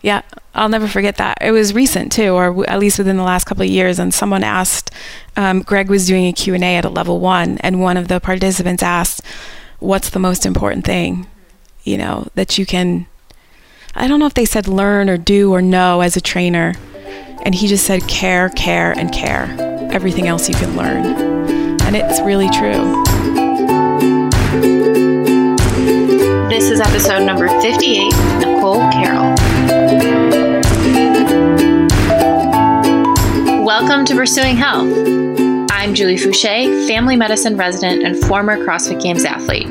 Yeah, I'll never forget that. It was recent too, or w- at least within the last couple of years. And someone asked, um, Greg was doing a Q and A at a level one, and one of the participants asked, "What's the most important thing, you know, that you can?" I don't know if they said learn or do or know as a trainer, and he just said care, care, and care. Everything else you can learn, and it's really true. This is episode number 58 Nicole Carroll. Welcome to Pursuing Health. I'm Julie Foucher, family medicine resident and former CrossFit Games athlete.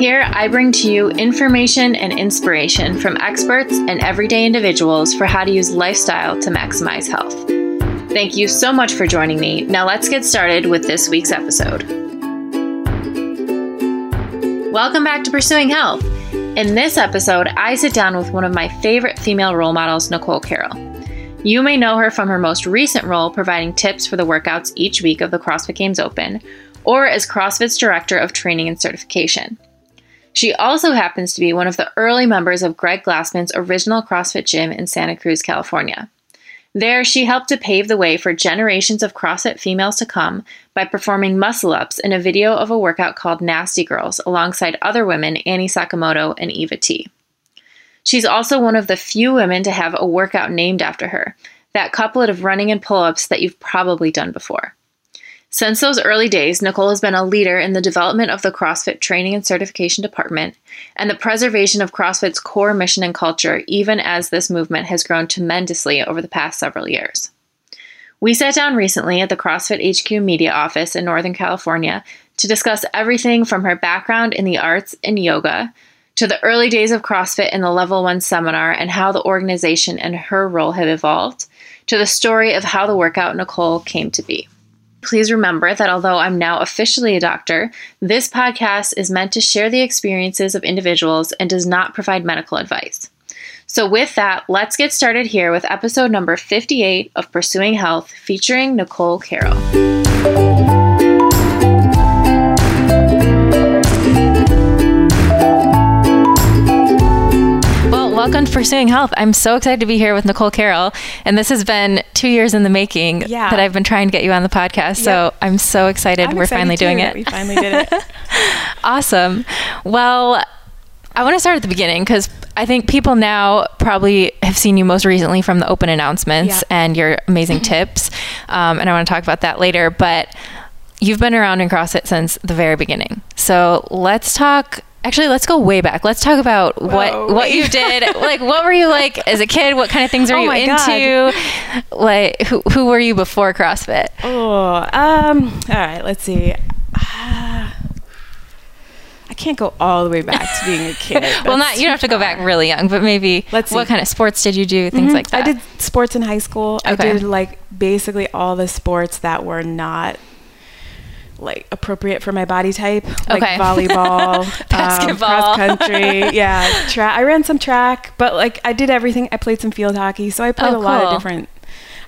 Here, I bring to you information and inspiration from experts and everyday individuals for how to use lifestyle to maximize health. Thank you so much for joining me. Now, let's get started with this week's episode. Welcome back to Pursuing Health. In this episode, I sit down with one of my favorite female role models, Nicole Carroll. You may know her from her most recent role providing tips for the workouts each week of the CrossFit Games Open, or as CrossFit's Director of Training and Certification. She also happens to be one of the early members of Greg Glassman's original CrossFit gym in Santa Cruz, California. There, she helped to pave the way for generations of CrossFit females to come by performing muscle ups in a video of a workout called Nasty Girls alongside other women, Annie Sakamoto and Eva T. She's also one of the few women to have a workout named after her, that couplet of running and pull ups that you've probably done before. Since those early days, Nicole has been a leader in the development of the CrossFit Training and Certification Department and the preservation of CrossFit's core mission and culture, even as this movement has grown tremendously over the past several years. We sat down recently at the CrossFit HQ Media office in Northern California to discuss everything from her background in the arts and yoga to the early days of CrossFit and the Level 1 seminar and how the organization and her role have evolved, to the story of how the workout Nicole came to be. Please remember that although I'm now officially a doctor, this podcast is meant to share the experiences of individuals and does not provide medical advice. So, with that, let's get started here with episode number 58 of Pursuing Health featuring Nicole Carroll. Welcome to Pursuing Health. I'm so excited to be here with Nicole Carroll. And this has been two years in the making Yeah. that I've been trying to get you on the podcast. So I'm so excited I'm we're excited finally doing it. We finally did it. Awesome. Well, I want to start at the beginning because I think people now probably have seen you most recently from the open announcements Yeah. and your amazing tips. Um, and I want to talk about that later. But you've been around in CrossFit since the very beginning. So let's talk. Actually, let's go way back. Let's talk about what Whoa, what wait. you did. like, what were you like as a kid? What kind of things were Oh you into? Like, who who were you before CrossFit? Oh, um, all right. Let's see. Ah, I can't go all the way back to being a kid. well, not you don't have to go back really young, but maybe Let's see. what kind of sports did you do? Things Mhm. like that. I did sports in high school. Okay. I did like basically all the sports that were not like appropriate for my body type, like Okay. volleyball, Basketball. cross country. Yeah, track. I ran some track, but like I did everything. I played some field hockey, so I played Oh, a lot cool. of different.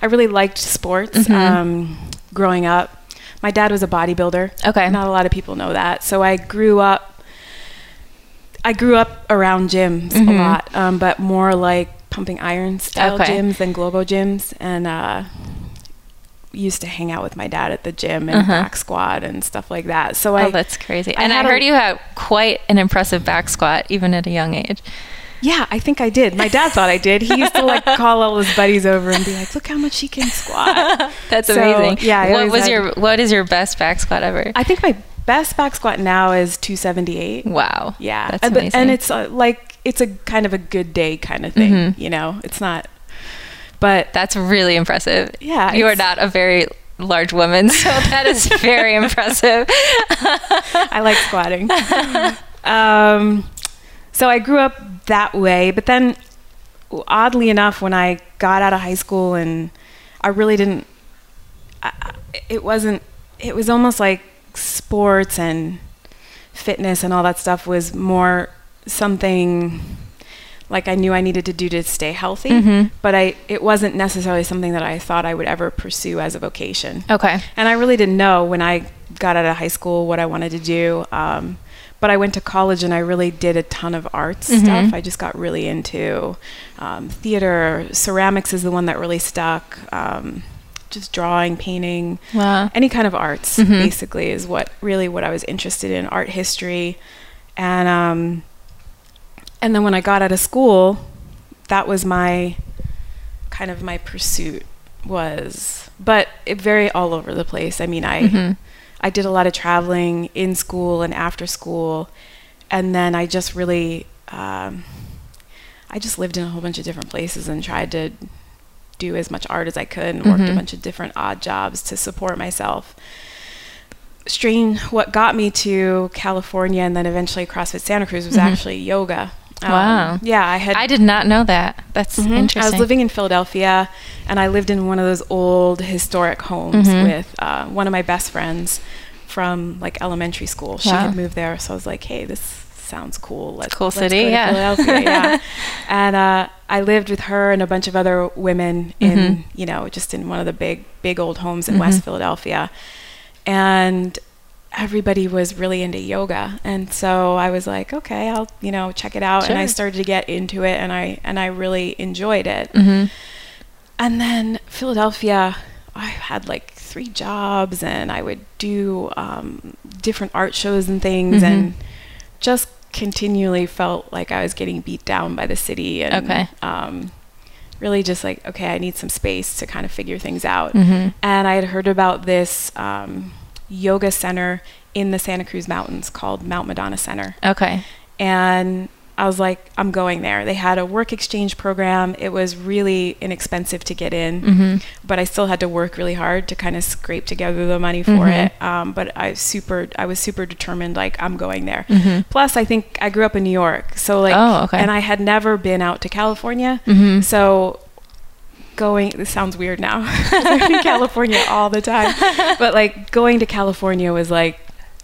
I really liked sports Mhm. um, growing up. My dad was a bodybuilder. Okay. Not a lot of people know that. So I grew up. I grew up around gyms Mhm. a lot, um, but more like pumping iron style Okay. gyms than Globo gyms, and uh, used to hang out with my dad at the gym and Uh-huh. back squat and stuff like that. So oh, I, that's crazy. I and I had a- heard you had quite an impressive back squat, even at a young age. yeah, I think I did. My dad thought I did. He used to like call all his buddies over and be like, "Look how much he can squat." That's So, amazing. yeah, I What was had- your What is your best back squat ever? I think my best back squat now is 278. wow. Yeah, That's Uh, amazing. and it's uh, like it's a kind of a good day kind of thing. Mhm. You know, it's not. But That's really impressive. Yeah, You are not a very large woman, so that is very impressive. I like squatting. um, so I grew up that way, but then oddly enough, when I got out of high school and I really didn't, I, it wasn't, it was almost like sports and fitness and all that stuff was more something like I knew I needed to do to stay healthy, Mhm. but I it wasn't necessarily something that I thought I would ever pursue as a vocation. okay. And I really didn't know when I got out of high school what I wanted to do. Um, but I went to college and I really did a ton of arts Mhm. stuff. I just got really into um, theater. Ceramics is the one that really stuck. Um, just drawing, painting, Wow. any kind of arts Mhm. basically is what really what I was interested in. Art history, and um, and then when I got out of school, that was my kind of my pursuit was, but it very all over the place. I mean, I Mhm. I did a lot of traveling in school and after school, and then I just really, um, I just lived in a whole bunch of different places and tried to do as much art as I could and worked a Mhm. bunch of different odd jobs to support myself. Strange, what got me to California and then eventually CrossFit Santa Cruz was Mhm. actually yoga. Um, Wow. Yeah, I had I did not know that. That's Mhm. interesting. I was living in Philadelphia, and I lived in one of those old historic homes Mhm. with uh, one of my best friends from like elementary school. She Wow. had moved there, so I was like, "Hey, this sounds cool. Let's cool let's city, go to yeah. Philadelphia." yeah. And uh, I lived with her and a bunch of other women in Mhm. you know just in one of the big big old homes in Mhm. West Philadelphia, and everybody was really into yoga. And so i was like okay i'll you know check it out. And i started to get into it and i and i really enjoyed it. Hmm and then philadelphia i had like three jobs and i would do um, different art shows and things Mhm. and just continually felt like i was getting beat down by the city and Okay. um, really just like okay i need some space to kind of figure things out. Hmm and I had heard about this um, yoga center in the Santa Cruz Mountains called Mount Madonna Center. Okay. And I was like, I'm going there. They had a work exchange program. It was really inexpensive to get in, hmm but I still had to work really hard to kind of scrape together the money for Mhm. it. Um, but I super, I was super determined. Like I'm going there. hmm Plus, I think I grew up in New York, so like, Oh, okay. and I had never been out to California. hmm So going this sounds weird now. I'm in California all the time. But like going to California was like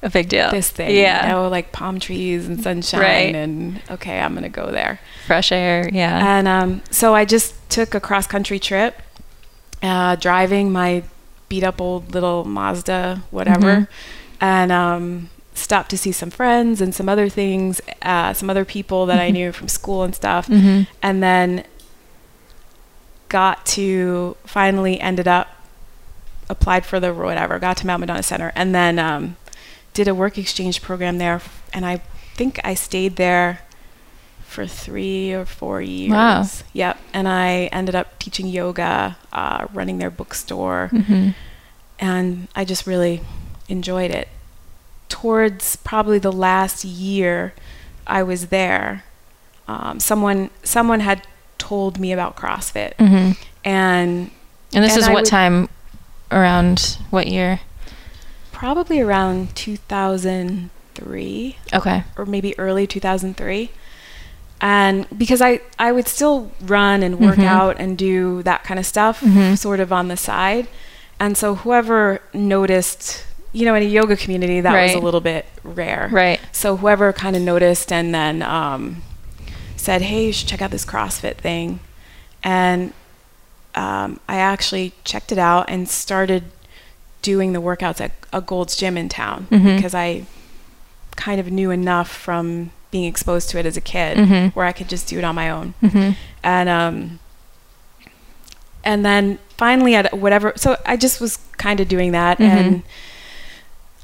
A big deal. this thing. Yeah. You know, like palm trees and sunshine Right. and okay, I'm gonna go there. Fresh air. Yeah. And um, so I just took a cross country trip, uh, driving my beat up old little Mazda, whatever, Mhm. and um, stopped to see some friends and some other things, uh, some other people that I knew from school and stuff hmm and then got to finally ended up applied for the whatever got to mount madonna center and then um, did a work exchange program there and i think i stayed there for three or four years Wow. yep and i ended up teaching yoga uh, running their bookstore hmm and I just really enjoyed it. Towards probably the last year I was there, um, someone someone had told me about CrossFit, hmm and And this And is I what would- time? Around what year? probably around 2003 Okay. or maybe early 2003. And because I, I would still run and work Mhm. out and do that kind of stuff Mhm. sort of on the side. And so whoever noticed, you know, in a yoga community, that was a little bit rare. Right. So whoever kind of noticed and then um, said, "Hey, you should check out this CrossFit thing," and um, I actually checked it out and started doing the workouts at a Gold's Gym in town Mhm. because I kind of knew enough from being exposed to it as a kid Mhm. where I could just do it on my own hmm and um and then finally at whatever so i just was kind of doing that Mhm. and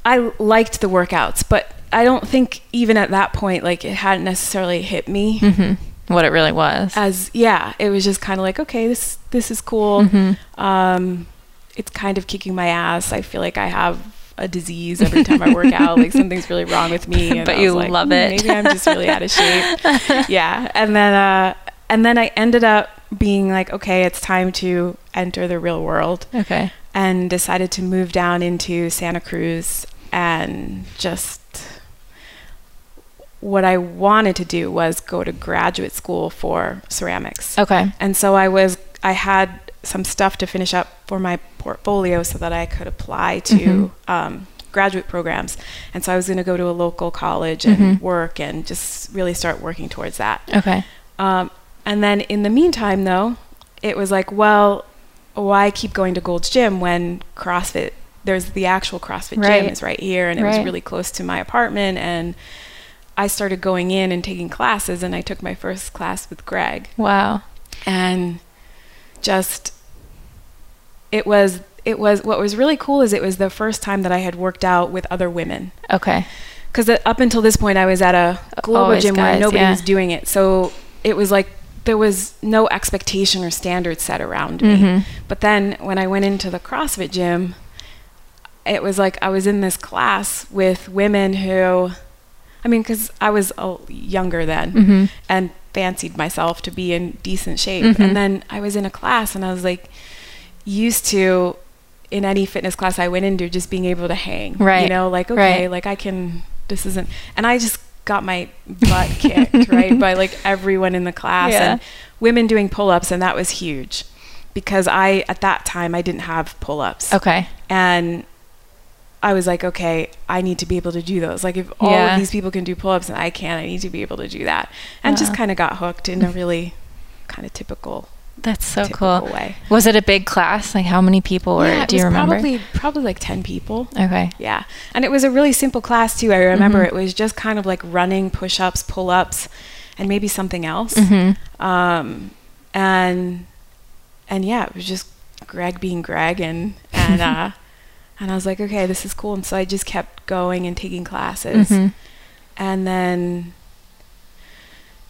i liked the workouts but i don't think even at that point like it hadn't necessarily hit me hmm What it really was. as yeah it was just kind of like okay this this is cool Mhm. um it's kind of kicking my ass i feel like i have a disease every time i work out like something's really wrong with me and But you like, love "Hmm, it." maybe i'm just really out of shape yeah and then uh and then i ended up being like okay it's time to enter the real world Okay. and decided to move down into santa cruz and just what i wanted to do was go to graduate school for ceramics Okay. and so i was i had some stuff to finish up for my portfolio so that i could apply to Mhm. um, graduate programs and so i was going to go to a local college and Mhm. work and just really start working towards that Okay. um, and then in the meantime, though, it was like, well, why keep going to Gold's Gym when CrossFit, there's the actual CrossFit Right. gym is right here and it was really close to my apartment. And I started going in and taking classes, and I took my first class with Greg, Wow. and just it was it was what was really cool is it was the first time that I had worked out with other women Okay. because up until this point I was at a Globo Always gym where nobody yeah. was doing it, so it was like there was no expectation or standard set around me. Mhm. But then when I went into the CrossFit gym, it was like I was in this class with women who, I mean, because I was uh, younger then Mhm. and fancied myself to be in decent shape. Mhm. And then I was in a class and I was like used to in any fitness class I went into just being able to hang. You know, like okay, Right. like I can this isn't and I just got my butt kicked, right? By like everyone in the class Yeah. and women doing pull-ups and that was huge because I at that time I didn't have pull-ups. Okay. And I was like, okay, I need to be able to do those. Like, if all Yeah. of these people can do pull ups and I can't, I need to be able to do that. And just kind of got hooked in a really kind of typical, That's so typical cool. way. Was it a big class? Like how many people were? yeah, do you remember? Probably, probably like 10 people. okay. Yeah. And it was a really simple class, too. I remember Mhm. it was just kind of like running, push ups, pull ups, and maybe something else. Mhm. Um, and, and yeah, it was just Greg being Greg. And, and, uh, and I was like, okay, this is cool. And so I just kept going and taking classes. Mhm. and then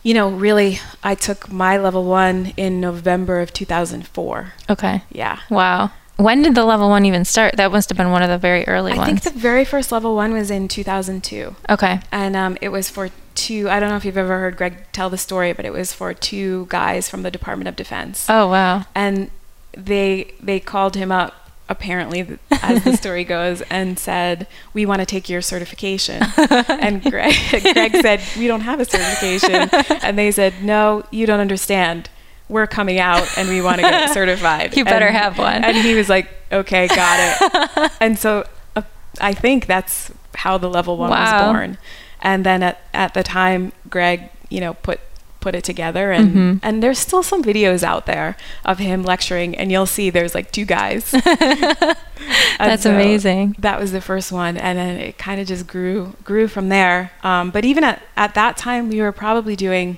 you know really i took my level one in november of 2004 Okay. yeah Wow. When did the level one even start? That must have been one of the very early i ones. I think the very first level one was in 2002 okay. and um, it was for two i don't know if you've ever heard greg tell the story but it was for two guys from the department of defense Oh wow. and they they called him up apparently as the story goes and said we want to take your certification. And greg, greg said we don't have a certification. And they said no you don't understand. We're coming out and we want to get certified. You better And- have one. and he was like okay got it. And so uh, i think that's how the level one Wow. was born. And then at, at the time greg you know put put it together and Mhm. and there's still some videos out there of him lecturing and you'll see there's like two guys That's so amazing. that was the first one and then it kind of just grew grew from there um, but even at, at that time we were probably doing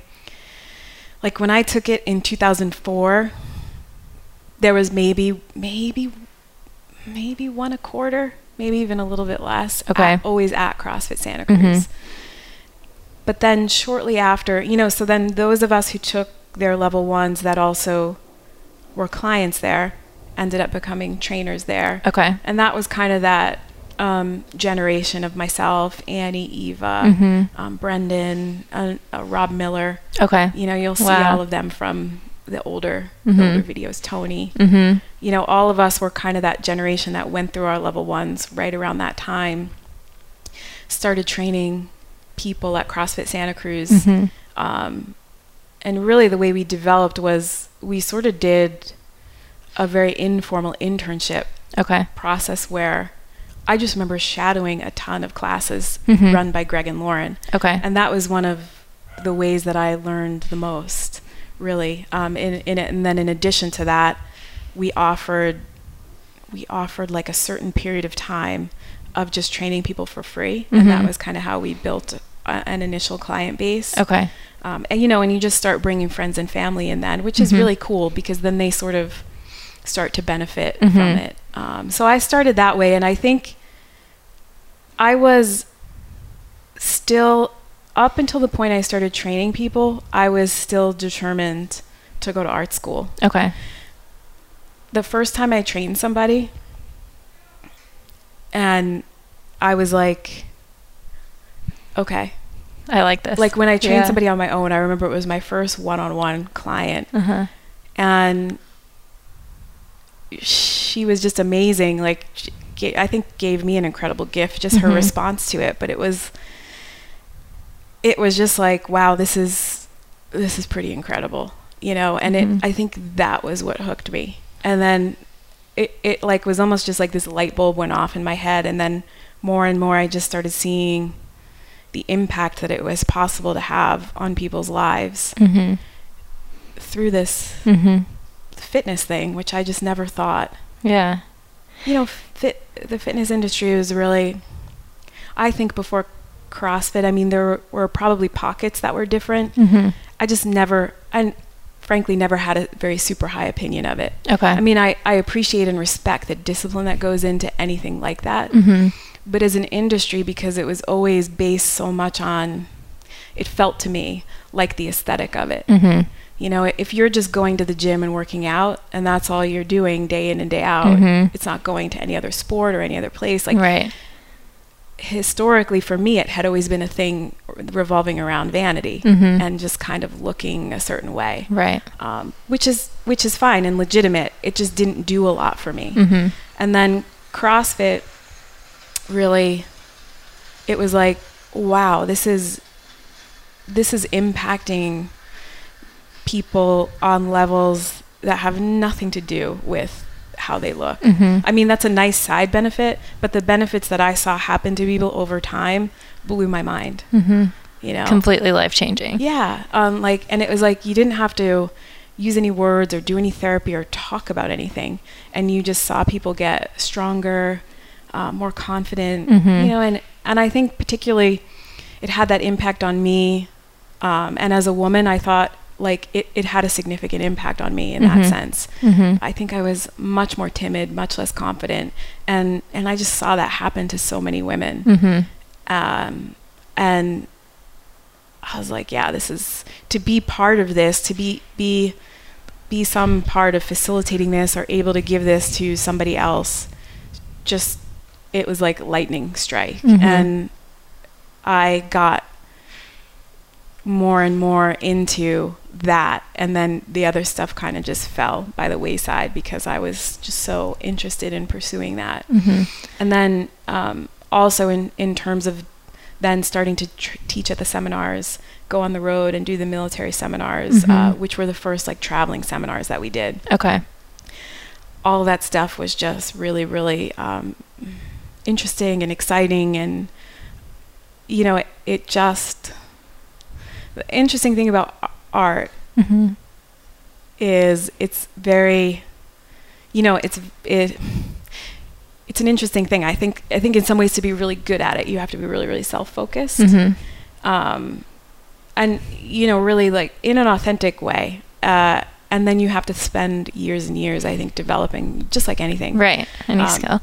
like when i took it in 2004 there was maybe maybe maybe one a quarter maybe even a little bit less Okay. at- always at crossfit santa cruz Mhm. But then shortly after you know so then those of us who took their level ones that also were clients there ended up becoming trainers there Okay. and that was kind of that um, generation of myself, Annie, Eva, Mhm. um, Brendan, uh, uh, Rob Miller. Okay. You know, you'll see Wow. all of them from the older, Mhm. older videos. Tony. Mhm. You know, all of us were kind of that generation that went through our level ones right around that time. Started training people at CrossFit Santa Cruz Mhm. um, and really the way we developed was we sort of did a very informal internship Okay. process where I just remember shadowing a ton of classes Mhm. run by Greg and Lauren. Okay. And that was one of the ways that I learned the most, really. Um, in, in it, and then in addition to that, we offered we offered like a certain period of time of just training people for free, and that Mhm. was kind of how we built a, an initial client base. Okay. Um, and you know, and you just start bringing friends and family in then, which is Mhm. really cool because then they sort of start to benefit Mhm. from it. Um, so I started that way, and I think I was still up until the point I started training people. I was still determined to go to art school. Okay. The first time I trained somebody, and I was like, okay, I like this. like when I trained Yeah. somebody on my own, I remember it was my first one-on-one client, Uh-huh. and she was just amazing. Like, she I think gave me an incredible gift, just her Mhm. response to it. But it was, it was just like, wow, this is, this is pretty incredible, you know. And Mhm. it, I think that was what hooked me. And then, it, it like was almost just like this light bulb went off in my head, and then more and more, I just started seeing the impact that it was possible to have on people's lives Mhm. through this Mhm. fitness thing, which I just never thought. Yeah. You know, fit the fitness industry was really, I think before CrossFit, I mean, there were, were probably pockets that were different. Mm-hmm. I just never, I frankly never had a very super high opinion of it. Okay. I mean, I, I appreciate and respect the discipline that goes into anything like that. Mm-hmm. But as an industry, because it was always based so much on, it felt to me like the aesthetic of it. Mm-hmm. You know, if you're just going to the gym and working out and that's all you're doing day in and day out, Mhm. it's not going to any other sport or any other place. Like right. Historically for me it had always been a thing revolving around vanity Mhm. and just kind of looking a certain way. Right. Um, which is which is fine and legitimate. It just didn't do a lot for me. Mm-hmm. And then CrossFit really it was like, wow, this is this is impacting people on levels that have nothing to do with how they look. Mm-hmm. I mean, that's a nice side benefit, but the benefits that I saw happen to people over time blew my mind, Mm-hmm. you know. Completely life changing. Yeah, um, like, and it was like you didn't have to use any words or do any therapy or talk about anything, and you just saw people get stronger, uh, more confident, Mhm. you know. And and I think particularly, it had that impact on me, um, and as a woman, I thought like it, it had a significant impact on me in Mhm. that sense. Mm-hmm. I think I was much more timid, much less confident, and and I just saw that happen to so many women Mm-hmm. um, and I was like, yeah, this is to be part of this, to be be be some part of facilitating this or able to give this to somebody else. Just it was like lightning strike, Mhm. and I got more and more into that and then the other stuff kind of just fell by the wayside because I was just so interested in pursuing that Mm-hmm. and then um, also in, in terms of then starting to tr- teach at the seminars go on the road and do the military seminars uh, Mhm. which were the first like traveling seminars that we did Okay. all that stuff was just really really um, interesting and exciting and you know it, it just the interesting thing about art Mm-hmm. is it's very you know it's it it's an interesting thing i think i think in some ways to be really good at it you have to be really really self-focused Mm-hmm. um and you know really like in an authentic way uh and then you have to spend years and years i think developing just like anything Right. Any Um, skill.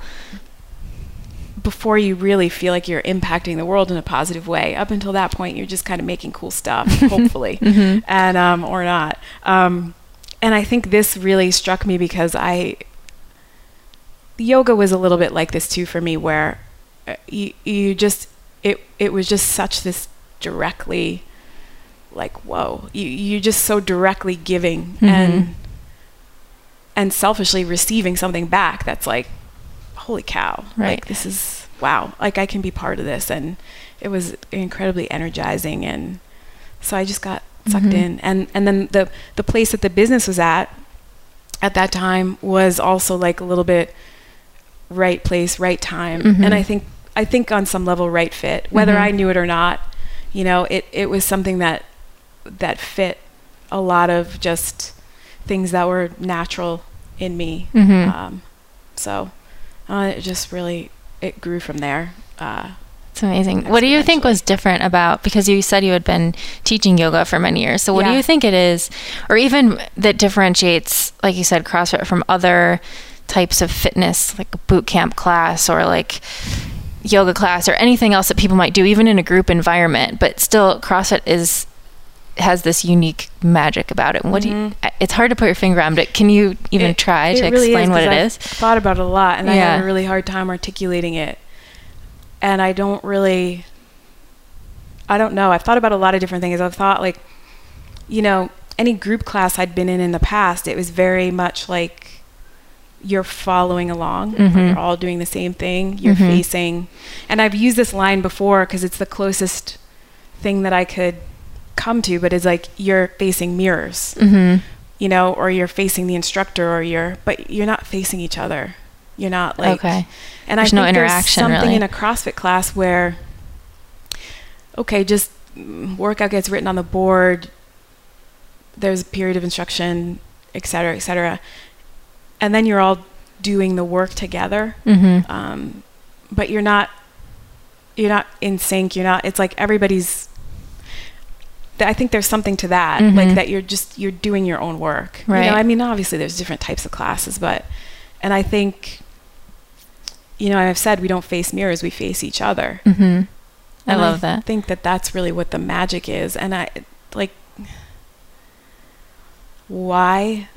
Before you really feel like you're impacting the world in a positive way up until that point you're just kind of making cool stuff hopefully Mm-hmm. and um, or not. Um, and I think this really struck me because I yoga was a little bit like this too for me, where uh, you you just it it was just such this directly like whoa you you're just so directly giving Mhm. and and selfishly receiving something back that's like holy cow Right. like this is wow like i can be part of this and it was incredibly energizing and so i just got sucked Mhm. in and and then the the place that the business was at at that time was also like a little bit right place right time Mhm. and i think i think on some level right fit whether Mhm. i knew it or not you know it it was something that that fit a lot of just things that were natural in me Mhm. um, so uh, it just really it grew from there uh, It's amazing. What do you think was different about because you said you had been teaching yoga for many years. So what do you think it is or even that differentiates like you said CrossFit from other types of fitness like a boot camp class or like yoga class or anything else that people might do even in a group environment, but still CrossFit is has this unique magic about it. What do you, Mhm. it's hard to put your finger on, but can you even It- try to really explain what it I've is? thought about it a lot and i Yeah. have a really hard time articulating it and i don't really i don't know i've thought about a lot of different things i've thought like you know any group class i'd been in in the past it was very much like you're following along Mhm. you're all doing the same thing you're Mhm. facing and i've used this line before because it's the closest thing that i could come to but it's like you're facing mirrors Mhm. you know, or you're facing the instructor, or you're, but you're not facing each other. You're not like, okay. and There's I no think interaction, there's something really. in a CrossFit class where, okay, just workout gets written on the board. There's a period of instruction, et cetera, et cetera, and then you're all doing the work together. Mhm. Um, but you're not you're not in sync. You're not. It's like everybody's. I think there's something to that, Mhm. like that you're just you're doing your own work. Right. You know, I mean, obviously there's different types of classes, but, and I think, you know, I've said we don't face mirrors, we face each other. Mm-hmm. I And love that. I think that that's really what the magic is, and I like why.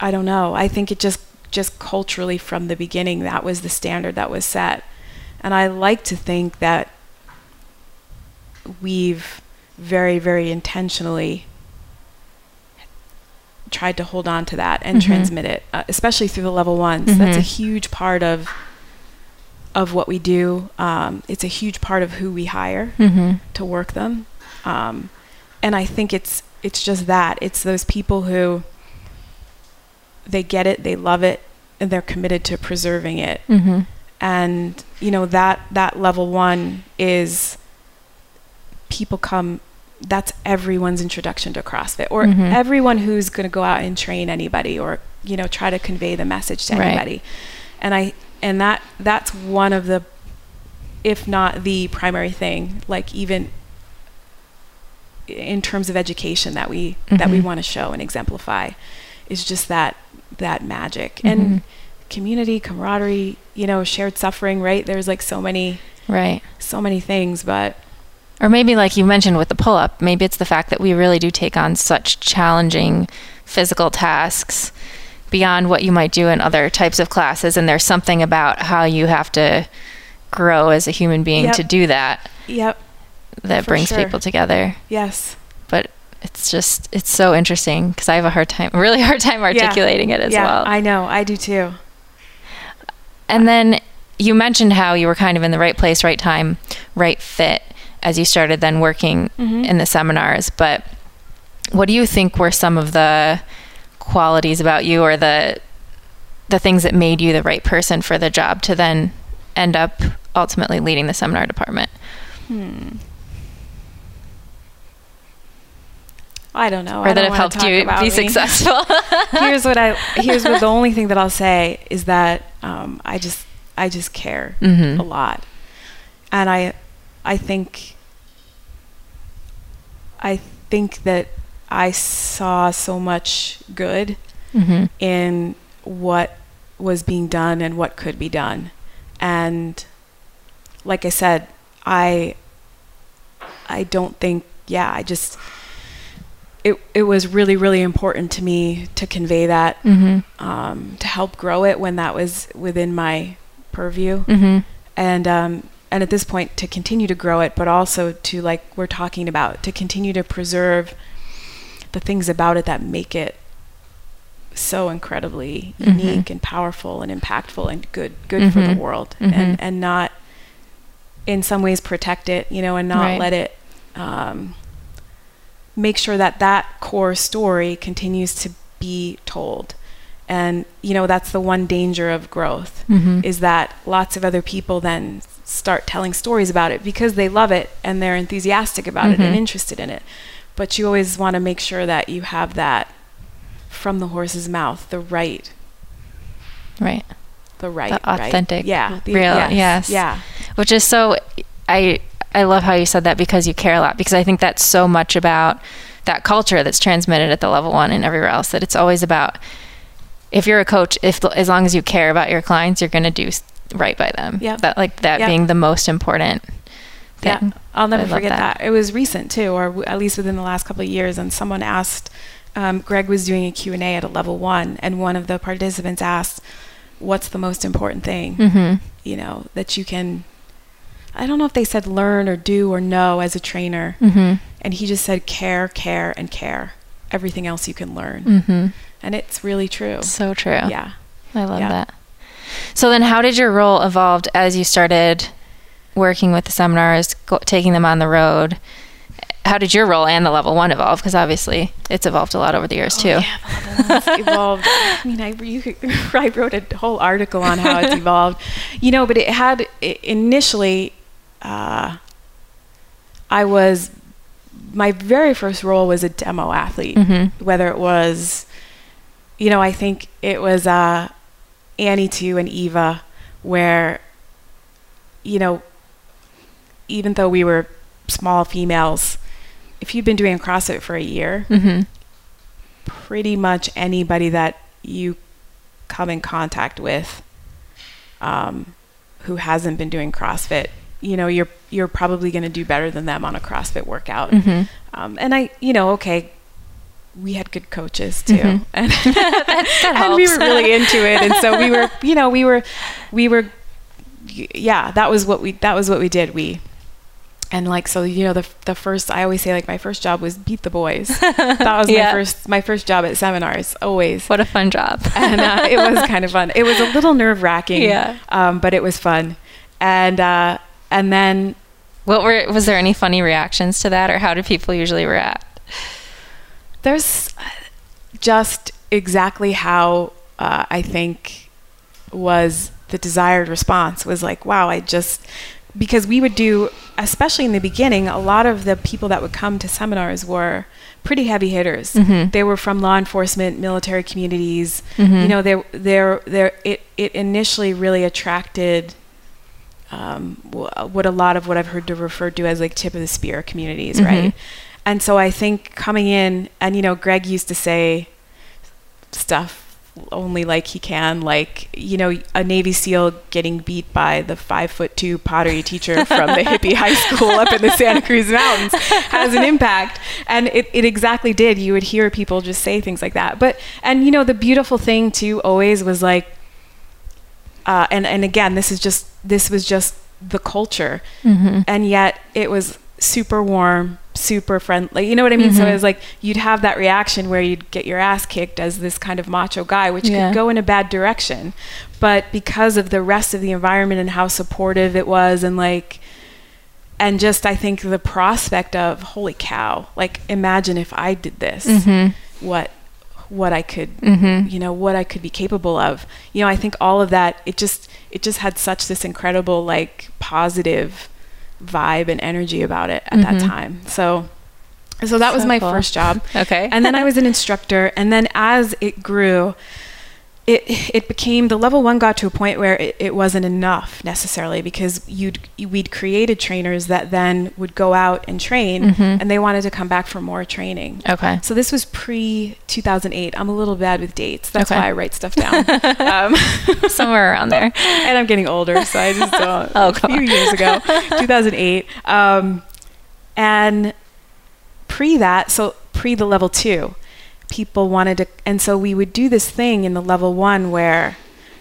I don't know. I think it just just culturally from the beginning that was the standard that was set, and I like to think that we've very very intentionally tried to hold on to that and Mhm. transmit it, uh, especially through the level ones. That's a Mhm. huge part of of what we do. Um, it's a huge part of who we hire Mm-hmm. to work them, um, and I think it's it's just that it's those people who they get it, they love it, and they're committed to preserving it. Mm-hmm. And you know that that level one is people come. That's everyone's introduction to CrossFit, or Mhm. everyone who's going to go out and train anybody, or you know try to convey the message to Right. anybody. And I and that that's one of the, if not the primary thing, like even in terms of education that we that we Mhm. want to show and exemplify, is just that that magic Mhm. and community camaraderie you know shared suffering right there's like so many Right. so many things but Or maybe, like you mentioned with the pull up, maybe it's the fact that we really do take on such challenging physical tasks beyond what you might do in other types of classes. And there's something about how you have to grow as a human being Yep. to do that yep that For brings sure. people together. yes But it's just, it's so interesting because I have a hard time, really hard time articulating it as yeah well. i know i do too And then you mentioned how you were kind of in the right place, right time, right fit as you started then working Mhm. in the seminars. But what do you think were some of the qualities about you or the the things that made you the right person for the job to then end up ultimately leading the seminar department? hmm. i don't know or I that don't have helped you be me. successful? here's what i here's what the only thing that i'll say is that um, i just i just care Mhm. a lot and i i think i think that i saw so much good Mhm. in what was being done and what could be done. And like I said, I I don't think yeah, I just it it was really really important to me to convey that Mhm. um, to help grow it when that was within my purview Mhm. and um, and at this point to continue to grow it, but also to like we're talking about to continue to preserve the things about it that make it so incredibly Mhm. unique and powerful and impactful and good good for the Mhm. world Mhm. and and not in some ways protect it you know and not Right. let it um, make sure that that core story continues to be told and you know that's the one danger of growth Mhm. is that lots of other people then start telling stories about it because they love it and they're enthusiastic about it and Mhm. interested in it. But you always want to make sure that you have that from the horse's mouth, the right, right. the right, The right. authentic, yeah, the, real- yes, yes. yeah, which is so i i love how you said that because you care a lot because i think that's so much about that culture that's transmitted at the level one and everywhere else that it's always about if you're a coach if as long as you care about your clients you're going to do right by them Yeah. that like that being the most important yeah. thing I'll never forget that. that. It was recent too, or w- at least within the last couple of years. And someone asked, um, Greg was doing a Q and A at a level one, and one of the participants asked, "What's the most important thing?" mm-hmm. you know, that you can I don't know if they said learn or do or know as a trainer. Mm-hmm. And he just said care, care, and care. Everything else you can learn. Mm-hmm. And it's really true. so true Yeah. i love Yeah. that so then how did your role evolve as you started working with the seminars go, taking them on the road how did your role and the level one evolve because obviously it's evolved a lot over the years too Oh, yeah, the evolved. I mean, I, you, I wrote a whole article on how it's evolved. You know, but it had i initially, uh, I was, my very first role was a demo athlete. mm-hmm. whether it was, you know, I think it was uh, Annie 2 and Eva, where, you know, even though we were small females, if you've been doing CrossFit for a year, Mhm. pretty much anybody that you come in contact with um, who hasn't been doing CrossFit, you know, you're you're probably going to do better than them on a CrossFit workout. Mhm. Um, and I, you know, okay, we had good coaches too, Mhm. and, That and we were really into it, and so we were, you know, we were, we were, yeah, that was what we that was what we did. We. And like so, you know, the the first I always say like my first job was beat the boys. That was Yeah. my first my first job at seminars always What a fun job. and uh, it was kind of fun. It was a little nerve wracking, Yeah. um, but it was fun. And uh, and then what were was there any funny reactions to that or how do people usually react? There's just exactly how uh, I think was the desired response was like, wow, I just because we would do, especially in the beginning, a lot of the people that would come to seminars were pretty heavy hitters. Mhm. They were from law enforcement, military communities. Mhm. You know, they they're they're it it initially really attracted. Um, what a lot of what I've heard to refer to as like tip of the spear communities, Mhm. right? And so I think coming in, and you know, Greg used to say stuff only like he can, like you know, a Navy SEAL getting beat by the five foot two pottery teacher from the hippie high school up in the Santa Cruz Mountains has an impact, and it, it exactly did. You would hear people just say things like that, but and you know, the beautiful thing too always was like, uh, and and again, this is just this was just the culture Mhm. and yet it was super warm, super friendly. You know what I mean? So Mhm. it was like you'd have that reaction where you'd get your ass kicked as this kind of macho guy, which Yeah. could go in a bad direction. But because of the rest of the environment and how supportive it was, and like, and just I think the prospect of holy cow, like imagine if I did this, Mhm. what what I could Mhm. you know what I could be capable of. You know, I think all of that it just it just had such this incredible like positive vibe and energy about it at that Mhm. time. So so that was my cool. first job. Okay. And then I was an instructor and then as it grew it it became the level 1 got to a point where it, it wasn't enough necessarily because you'd we'd created trainers that then would go out and train Mhm. and they wanted to come back for more training. okay. So this was pre 2008. I'm a little bad with dates. That's Okay. why I write stuff down. um, Somewhere around there. and I'm getting older, so I just don't. Oh, a few on. years ago, 2008, um, and pre that, so pre the level two, people wanted to, and so we would do this thing in the level one where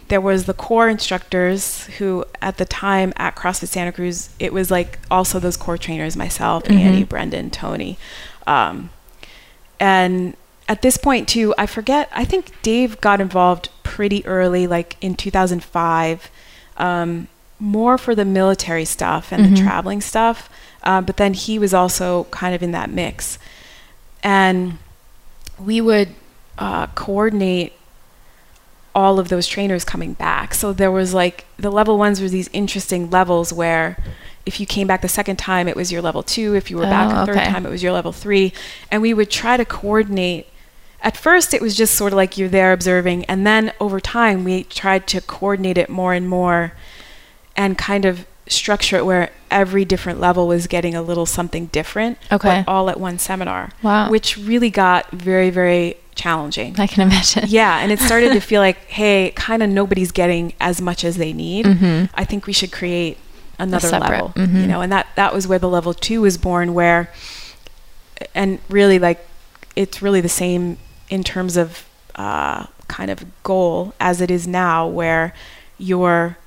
there was the core instructors who at the time at CrossFit Santa Cruz, it was like also those core trainers, myself, Mhm. Annie, Brendan, Tony. Um, and at this point too, I forget, I think Dave got involved pretty early, like in 2005, um, more for the military stuff and Mhm. the traveling stuff. Uh, but then he was also kind of in that mix. And we would uh, coordinate all of those trainers coming back. So there was like the level ones were these interesting levels where if you came back the second time, it was your level two. If you were back Oh, the third time, it was your level three. And we would try to coordinate. At first, it was just sort of like you're there observing. And then over time, we tried to coordinate it more and more and kind of structure it where every different level was getting a little something different, Okay. but all at one seminar, Wow. which really got very, very challenging. I can imagine. yeah, and it started to feel like, hey, kind of nobody's getting as much as they need. Mhm. I think we should create another level, mhm. you know, and that that was where the level two was born, where, and really like, it's really the same in terms of uh, kind of goal as it is now, where you're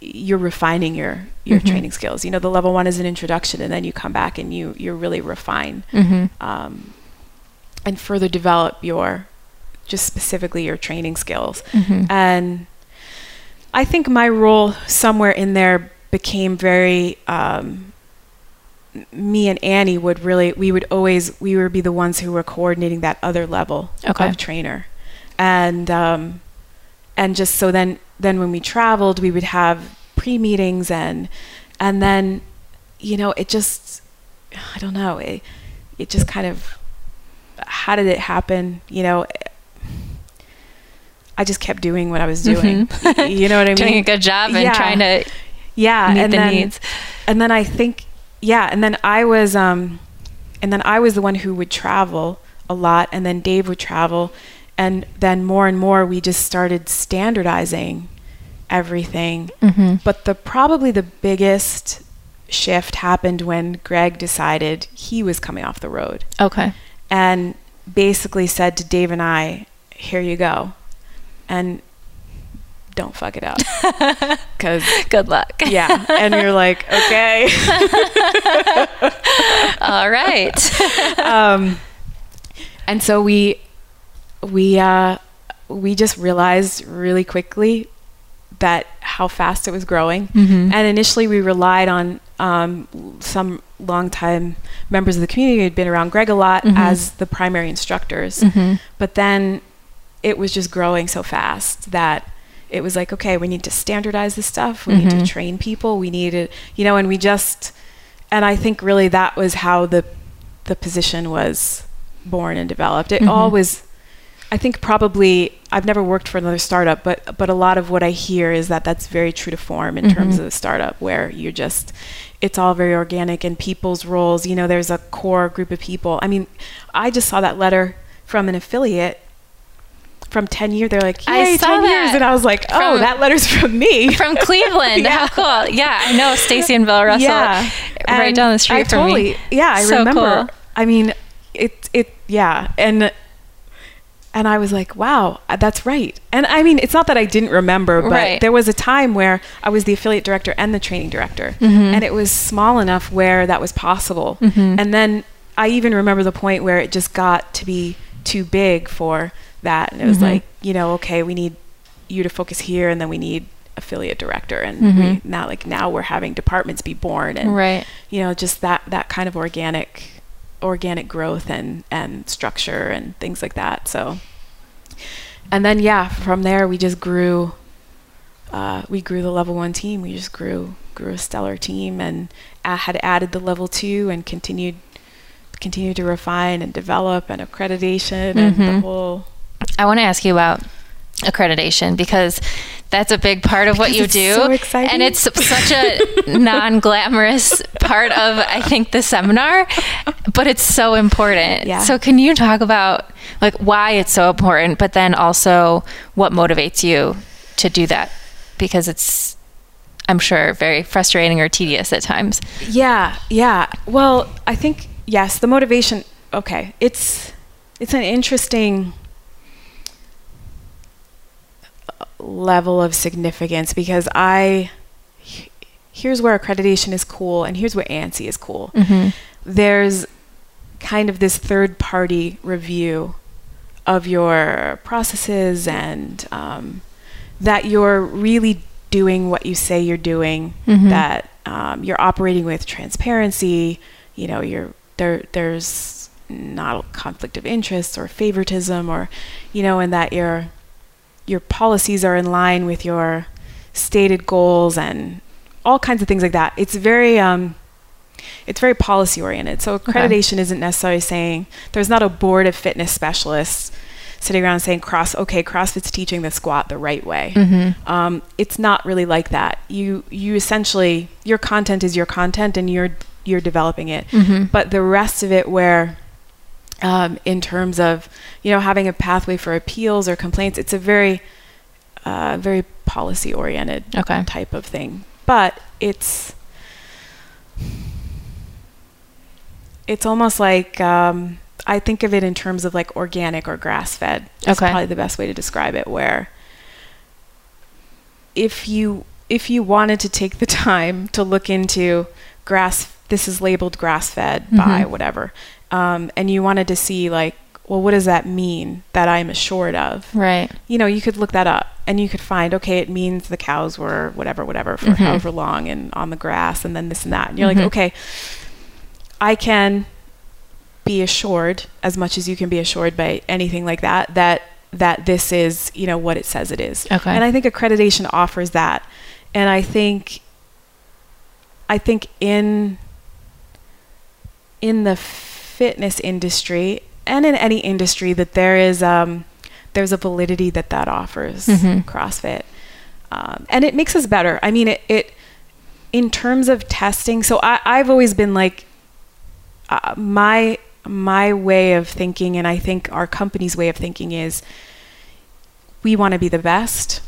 you're refining your your Mhm. training skills. You know, the level one is an introduction, and then you come back and you you really refine Mhm. um, and further develop your just specifically your training skills. Mhm. And I think my role somewhere in there became very um, me and Annie would really we would always we would be the ones who were coordinating that other level Okay. of trainer and um, and just so then then when we traveled we would have pre-meetings and and then you know it just I don't know it, it just kind of how did it happen you know I just kept doing what I was doing Mhm. you know what I mean Doing a good job and Yeah. trying to yeah meet and the then, needs. and then I think, yeah, and then I was, um, and then I was the one who would travel a lot, and then Dave would travel, and then more and more we just started standardizing everything. Mm-hmm. But the probably the biggest shift happened when Greg decided he was coming off the road Okay. and basically said to Dave and I, "Here you go," and don't fuck it up, because Good luck. yeah. And you're like, okay. All right. um, and so we we uh, we just realized really quickly that how fast it was growing. Mhm. And initially, we relied on um, some longtime members of the community who had been around Greg a lot Mhm. as the primary instructors. Mhm. But then it was just growing so fast that it was like, okay, we need to standardize this stuff. We need to train people. We need needed, you know, and we just, and I think really that was how the the position was born and developed. It Mhm. always, I think probably I've never worked for another startup, but but a lot of what I hear is that that's very true to form in terms Mhm. of a startup where you're just it's all very organic and people's roles, you know, there's a core group of people. I mean, I just saw that letter from an affiliate from 10 years. They're like, I saw 10 years. And I was like, oh, from- that letter's from me. From Cleveland. Yeah. How cool. Yeah, I know Stacy and Bill Russell. yeah. Right And down the street I from totally, me. Yeah, I So remember. cool. I mean, it, it, yeah. And, and I was like, wow, uh, that's right. And I mean, it's not that I didn't remember, but Right. there was a time where I was the affiliate director and the training director. Mhm. And it was small enough where that was possible. Mhm. And then I even remember the point where it just got to be too big for that. And it was Mhm. like, you know, okay, we need you to focus here and then we need affiliate director. And we, now, like, now we're having departments be born and, Right. you know, just that, that kind of organic, organic growth and, and structure and things like that. So, and then, yeah, from there we just grew, uh, we grew the level one team. We just grew, grew a stellar team and uh, had added the level two and continued, continued to refine and develop and accreditation and the Mhm. whole, I want to ask you about accreditation because that's a big part of what Because you do so and it's such a non-glamorous part of i think the seminar but it's so important Yeah. so can you talk about like why it's so important but then also what motivates you to do that because it's i'm sure very frustrating or tedious at times Yeah, yeah. Well, I think yes, the motivation. Okay, it's it's an interesting uh, level of significance because I here's where accreditation is cool and here's where ANSI is cool. mm-hmm. There's kind of this third party review of your processes and um, that you're really doing what you say you're doing Mhm. that um, you're operating with transparency you know you're there there's not a conflict of interest or favoritism or you know and that your your policies are in line with your stated goals and all kinds of things like that it's very um it's very policy oriented so accreditation isn't necessarily saying there's not a board of fitness specialists sitting around saying cross okay crossfit's teaching the squat the right way Mm-hmm. um, it's not really like that. You you essentially your content is your content and you're you're developing it. Mm-hmm. But the rest of it, where um, in terms of you know having a pathway for appeals or complaints, it's a very uh, very policy oriented okay type of thing. But it's it's almost like um, I think of it in terms of like organic or grass fed. That's Okay. probably the best way to describe it. Where if you if you wanted to take the time to look into grass, this is labeled grass fed by Mhm. whatever, um, and you wanted to see like, well, what does that mean that I'm assured of? right you know, you could look that up and you could find, okay, it means the cows were whatever, whatever for Mhm. however long and on the grass and then this and that. And you're Mhm. like, okay, I can be assured as much as you can be assured by anything like that, that that this is, you know, what it says it is. Okay. And I think accreditation offers that. And I think I think in in the fitness industry and in any industry that there is um, there's a validity that that offers Mhm. CrossFit, um, and it makes us better. I mean, it, it in terms of testing, so I, I've always been like uh, my my way of thinking, and I think our company's way of thinking is we want to be the best.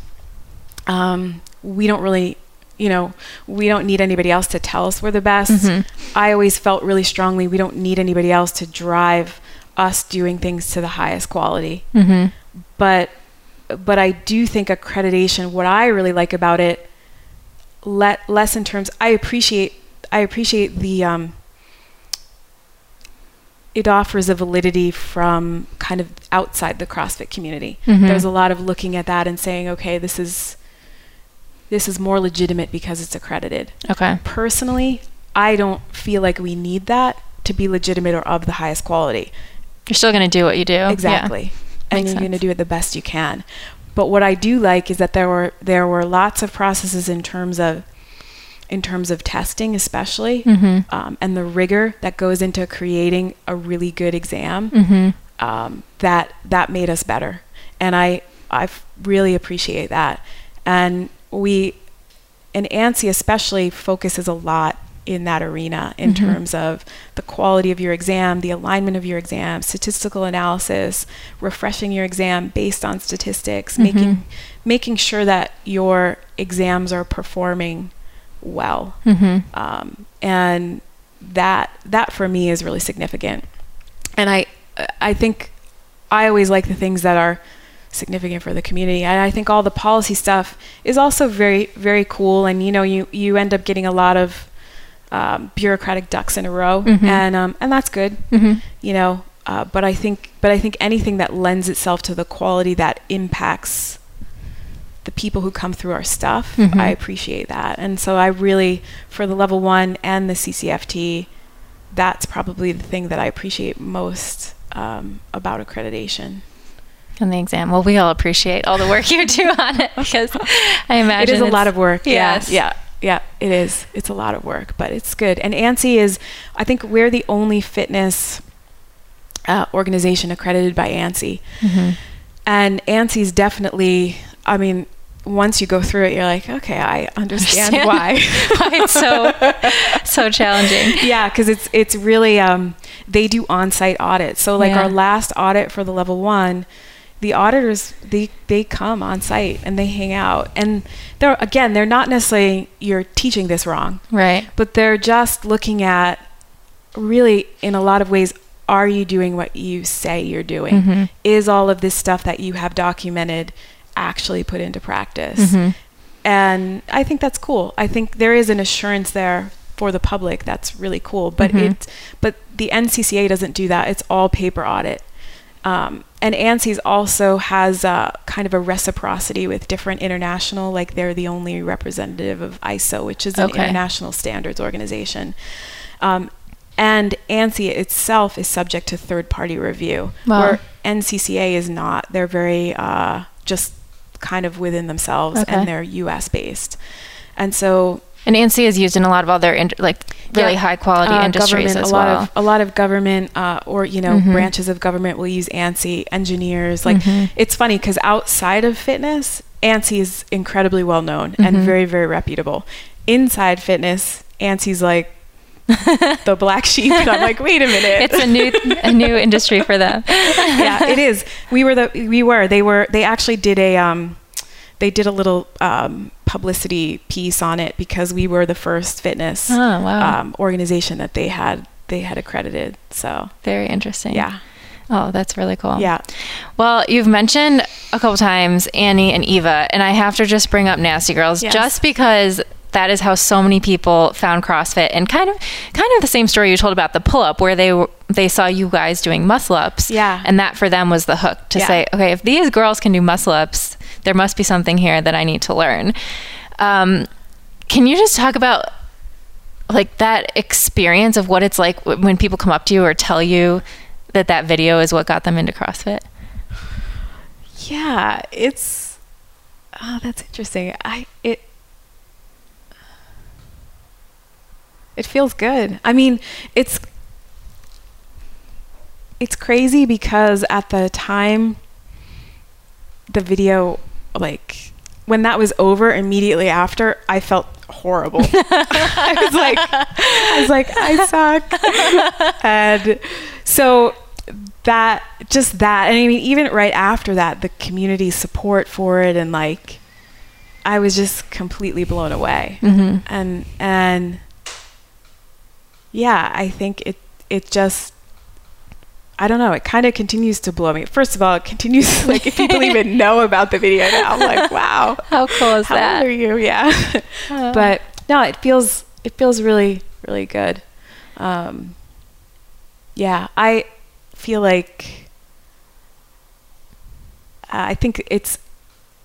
Um, we don't really, you know, we don't need anybody else to tell us we're the best. Mm-hmm. I always felt really strongly we don't need anybody else to drive us doing things to the highest quality. Mm-hmm. But but I do think accreditation. What I really like about it, let less in terms. I appreciate I appreciate the um, it offers a validity from kind of outside the CrossFit community. Mhm. There's a lot of looking at that and saying, okay, this is this is more legitimate because it's accredited. Okay. Personally, I don't feel like we need that to be legitimate or of the highest quality. You're still going to do what you do. Yeah. Exactly. And Makes you're going to do it the best you can. But what I do like is that there were there were lots of processes in terms of in terms of testing, especially, Mhm. um, and the rigor that goes into creating a really good exam. Mm-hmm. Um, that that made us better, and I I really appreciate that. And we, and ANSI especially focuses a lot in that arena in Mhm. terms of the quality of your exam, the alignment of your exam, statistical analysis, refreshing your exam based on statistics, Mhm. making making sure that your exams are performing well. Mm-hmm. Um, and that that for me is really significant. And I I think I always like the things that are significant for the community. And I think all the policy stuff is also very very cool. And you know you you end up getting a lot of um, bureaucratic ducks in a row, Mhm. and um, and that's good. Mm-hmm. You know, uh, but I think but I think anything that lends itself to the quality that impacts the people who come through our stuff, Mhm. I appreciate that. And so I really, for the level one and the CCFT, that's probably the thing that I appreciate most um, about accreditation. And the exam. Well, we all appreciate all the work you do on it because I imagine it is a lot of work. Yes. Yeah, yeah, yeah, it is. It's a lot of work, but it's good. And ANSI is, I think we're the only fitness uh, organization accredited by ANSI. Mhm. And ANSI is definitely, I mean, once you go through it, you're like, okay, I understand, Understand. why. Why it's so so challenging. yeah, because it's it's really um, they do on-site audits. So like Yeah. our last audit for the level one, the auditors they they come on site and they hang out, and they're again they're not necessarily you're teaching this wrong, Right. but they're just looking at really in a lot of ways are you doing what you say you're doing Mhm. is all of this stuff that you have documented actually put into practice Mhm. and i think that's cool i think there is an assurance there for the public that's really cool but Mhm. it but the ncca doesn't do that it's all paper audit um, and ANSI's also has uh, kind of a reciprocity with different international, like they're the only representative of ISO, which is an Okay. international standards organization. Um, and ANSI itself is subject to third party review, Wow. where NCCA is not. They're very uh, just kind of within themselves Okay. and they're US based. And so And ANSI is used in a lot of other in, like really Yeah. high quality uh, industries as a lot well. of a lot of government uh, or you know Mhm. branches of government will use ANSI. Engineers like Mhm. it's funny because outside of fitness, ANSI is incredibly well known and Mhm. very very reputable. Inside fitness, ANSI's like the black sheep, and I'm like, wait a minute, it's a new a new industry for them. yeah, it is. We were the we were they were they actually did a um they did a little um, publicity piece on it because we were the first fitness Oh wow, um, organization that they had they had accredited. So very interesting. yeah, Oh, that's really cool. yeah, Well, you've mentioned a couple times Annie and Eva, and I have to just bring up Nasty Girls Yes. just because that is how so many people found CrossFit, and kind of, kind of the same story you told about the pull up, where they were, they saw you guys doing muscle ups, Yeah. and that for them was the hook to Yeah. say, okay, if these girls can do muscle ups, there must be something here that I need to learn. Um, can you just talk about like that experience of what it's like w- when people come up to you or tell you that that video is what got them into CrossFit? yeah. It's oh, that's interesting. I it it feels good. I mean, it's it's crazy because at the time the video like when that was over immediately after I felt horrible. I was like, I was like, I suck. and so that, just that, and I mean, even right after that, the community support for it, and like, I was just completely blown away. Mm-hmm. And and yeah, I think it it just I don't know. It kind of continues to blow me. First of all, it continues like if people even know about the video now, I'm like, wow, How cool is how that? old are you? Yeah, Uh. but no, it feels it feels really really good. Um, yeah, I feel like uh, I think it's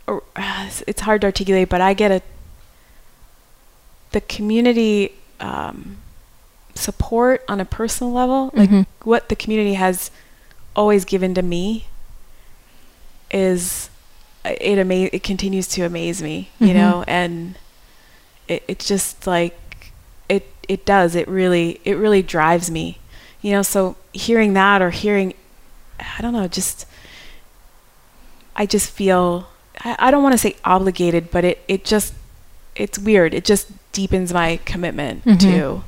uh, it's hard to articulate, but I get a the community um, support on a personal level, like Mhm. what the community has always given to me is it ama- it continues to amaze me, you Mhm. know, and it it's just like it it does it really it really drives me, you know. So hearing that or hearing, I don't know, just I just feel I, I don't want to say obligated, but it it just it's weird. It just deepens my commitment Mhm. to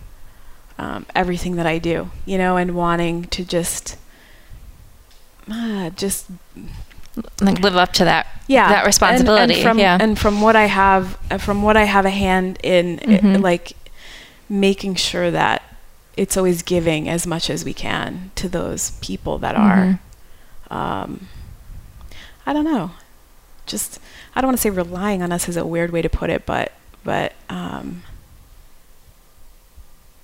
um, everything that I do, you know, and wanting to just uh, just Like live up to that. yeah That responsibility. and, from, yeah. and from what i have uh, from what i have a hand in it- Mhm. like making sure that it's always giving as much as we can to those people that Mhm. are um i don't know just i don't want to say relying on us is a weird way to put it but but um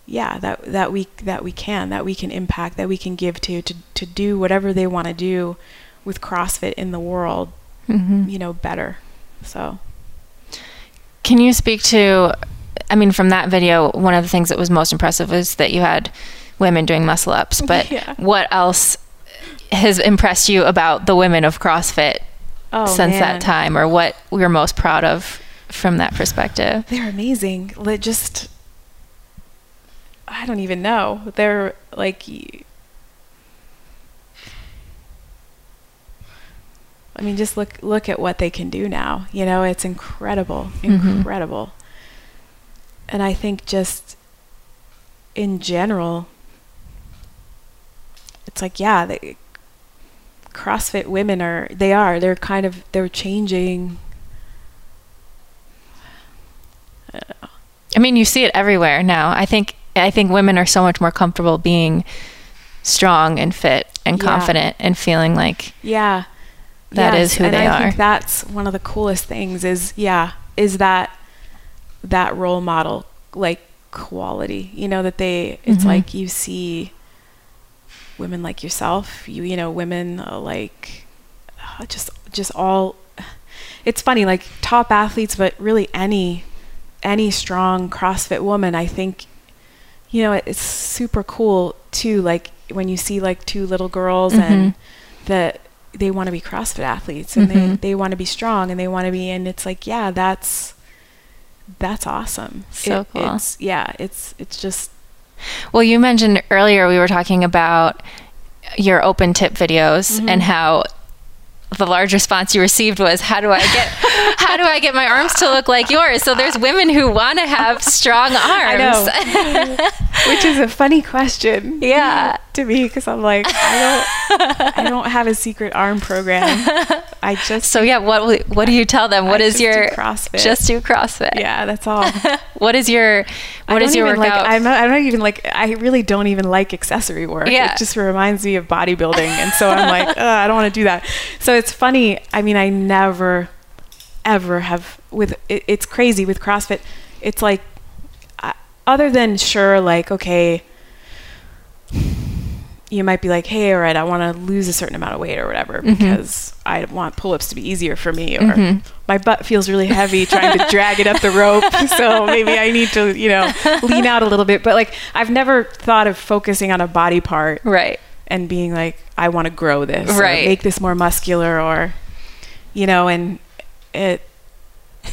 yeah that that we that we can that we can impact that we can give to to to do whatever they want to do with CrossFit in the world Mhm. you know better so Can you speak to, I mean, from that video, one of the things that was most impressive was that you had women doing muscle ups, but Yeah. what else has impressed you about the women of CrossFit oh since man. that time, or what we're most proud of from that perspective? they're amazing just i don't even know they're like I mean just look look at what they can do now you know it's incredible Mhm. incredible and i think just in general it's like yeah they, crossfit women are they are they're kind of they're changing I mean, you see it everywhere now. I think I think women are so much more comfortable being strong and fit and Yeah. confident and feeling like Yeah. That is who and they I are. think that's one of the coolest things is yeah, is that that role model like quality. You know that they it's Mhm. like you see women like yourself, you you know, women uh, like uh, just just all it's funny like top athletes but really any any strong CrossFit woman, I think you know, it's super cool too like when you see like two little girls and that they want to be CrossFit athletes and Mhm. they, they want to be strong and they want to be and it's like yeah that's that's awesome So It- cool. it's yeah it's it's just Well, you mentioned earlier we were talking about your open tip videos Mm-hmm. and how the large response you received was how do I get how do I get my arms to look like yours? So there's women who want to have strong arms. which is a funny question Yeah. To me because I'm like I don't I don't have a secret arm program I just so yeah, what what do you tell them? What I is just do your CrossFit. Just do CrossFit. yeah that's all What is your what is your workout? Like, I'm not, I don't even like. I really don't even like accessory work. Yeah. It just reminds me of bodybuilding, and so I'm like, I don't want to do that. So it's funny. I mean, I never, ever have with. It, it's crazy with CrossFit. It's like, uh, other than sure, like okay, you might be like, hey, all right, I want to lose a certain amount of weight or whatever Mhm. because I want pull-ups to be easier for me, or Mhm. my butt feels really heavy trying to drag it up the rope, so maybe I need to, you know, lean out a little bit. But like, I've never thought of focusing on a body part right. and being like, I want to grow this, or Right. make this more muscular, or, you know, and it.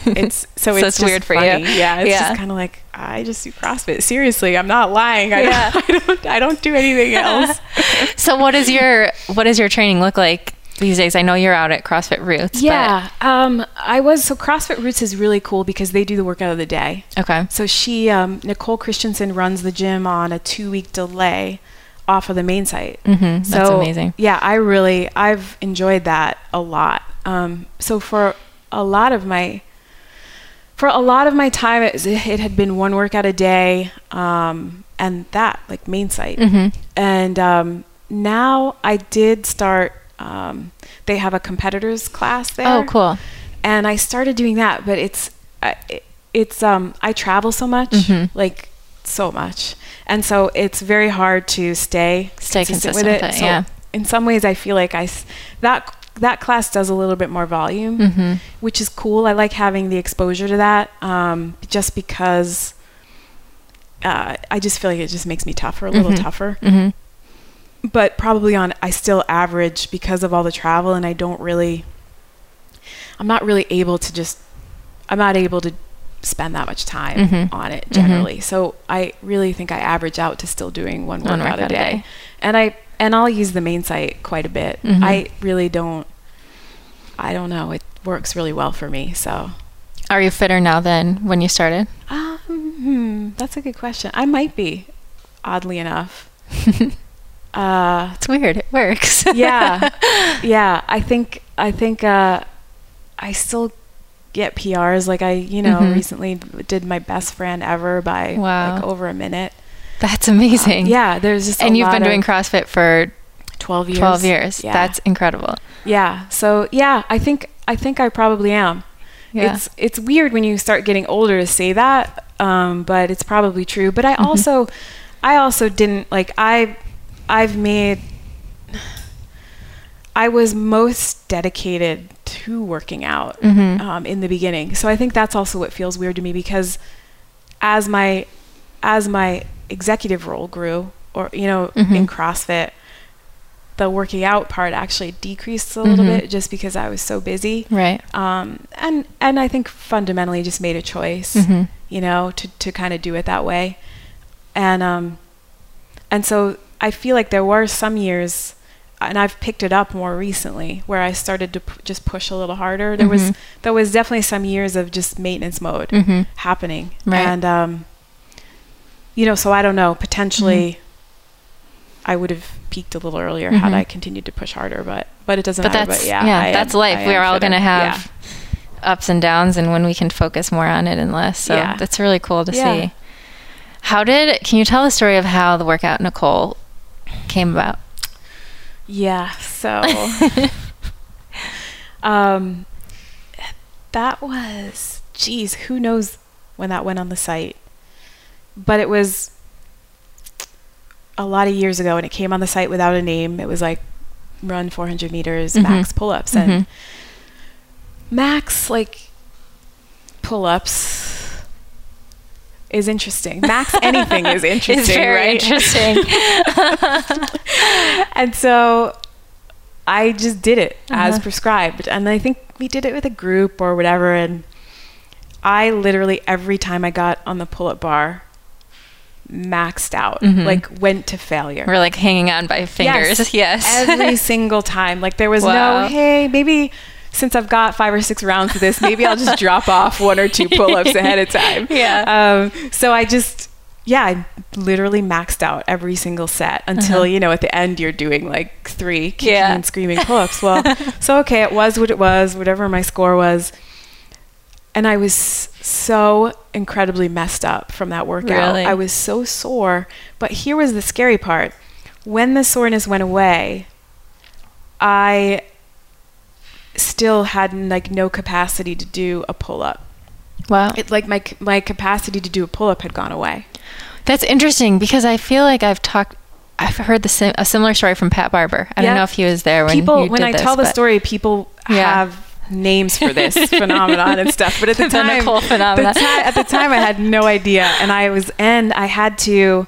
It's so, So it's, it's weird for you. Yeah, it's Yeah. just kind of like I just do CrossFit. Seriously, I'm not lying. I, Yeah. don't, I don't. I don't do anything else. So what is your what does your training look like these days? I know you're out at CrossFit Roots. Yeah, um, I was. So CrossFit Roots is really cool because they do the workout of the day. Okay. So she, um, Nicole Christensen, runs the gym on a two-week delay off of the main site. Mm-hmm. So That's amazing. Yeah, I really, I've enjoyed that a lot. Um, so for a lot of my, for a lot of my time, it, it had been one workout a day, um, and that like main site. Mm-hmm. And um, now I did start. Um, they have a competitors class there. Oh, cool. And I started doing that, but it's I it, it's um I travel so much, Mhm. like so much, and so it's very hard to stay Stay consistent, consistent with it, So yeah. in some ways, I feel like I that that class does a little bit more volume, Mm-hmm. which is cool. I like having the exposure to that, um, just because. Uh, I just feel like it just makes me tougher, a little Mhm. tougher Mm-hmm. but probably on I still average because of all the travel and I don't really I'm not really able to just I'm not able to spend that much time Mhm. on it Mhm. generally. So I really think I average out to still doing one One workout, workout a a day. day. And I and I'll use the main site quite a bit. Mhm. I really don't I don't know, it works really well for me. So Are you fitter now than when you started? um, hmm, that's a good question. I might be, oddly enough. uh It's weird. It works. yeah yeah i think i think uh i still get prs like i you know Mhm. recently did my best Fran ever by Wow. like over a minute That's amazing. yeah there's just And you've been doing CrossFit for 12 years 12 years. yeah. That's incredible. yeah so yeah i think i think i probably am Yeah. it's it's weird when you start getting older to say that um but it's probably true but i Mhm. also i also didn't like i i've made i was most dedicated to working out Mhm. um, in the beginning so i think that's also what feels weird to me because as my as my executive role grew or you know in Mhm. crossfit the working out part actually decreased a little Mhm. bit just because i was so busy Right. um, and and I think fundamentally just made a choice, Mhm. you know, to to kind of do it that way, and um, and so I feel like there were some years, and I've picked it up more recently where I started to p- just push a little harder. There was Mhm. there was definitely some years of just maintenance mode Mhm. happening, Right. and um, you know, so I don't know, potentially. I would have peaked a little earlier had Mhm. I continued to push harder, but but it doesn't But matter. that's but yeah, yeah, I that's am- life. We're all gonna Yeah. have ups and downs, and when we can focus more on it and less. So Yeah. that's really cool to Yeah. see. How did? Can you tell the story of how the workout Nicole came about? Yeah, so um that was geez, who knows when that went on the site. But it was a lot of years ago and it came on the site without a name. It was like run 400 meters Mhm. max pull-ups and Mhm. max like pull-ups is interesting. Max anything is interesting, it's very right? interesting. and so I just did it as Uh-huh. prescribed. And I think we did it with a group or whatever. And I literally, every time I got on the pull up bar, maxed out, Mhm. like went to failure. We're like hanging on by fingers. Yes. Every single time. Like there was Wow. no, hey, maybe since I've got five or six rounds of this, maybe I'll just drop off one or two pull ups ahead of time. Yeah. Um, so I just, yeah, I literally maxed out every single set until, Uh-huh. you know, at the end you're doing like three kicking Yeah. and screaming pull ups. Well, so okay, it was what it was, whatever my score was. And I was so incredibly messed up from that workout. Really? I was so sore. But here was the scary part. When the soreness went away, I still had like no capacity to do a pull up. wow. It like my my capacity to do a pull up had gone away. That's interesting because I feel like I've talked. I've heard the sim- a similar story from Pat Barber. I don't know if he was there when people when I this, tell the story, people Yeah. have names for this phenomenon and stuff. But at the time, the ti- at the time, I had no idea, and I was and I had to.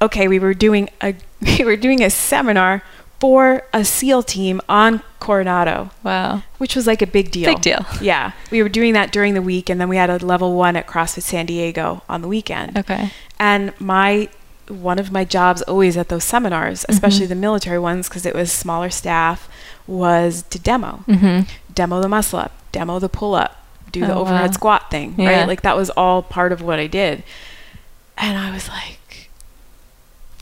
Okay, we were doing a we were doing a seminar for a SEAL team on Coronado, Wow. which was like a big deal. Big deal. Yeah, we were doing that during the week, and then we had a level one at CrossFit San Diego on the weekend. Okay. and my one of my jobs always at those seminars, mm-hmm. especially the military ones, because it was smaller staff, was to demo, Mm-hmm. demo the muscle up, demo the pull up, do the Oh, overhead wow. squat thing, Yeah. right? Like that was all part of what I did. And I was like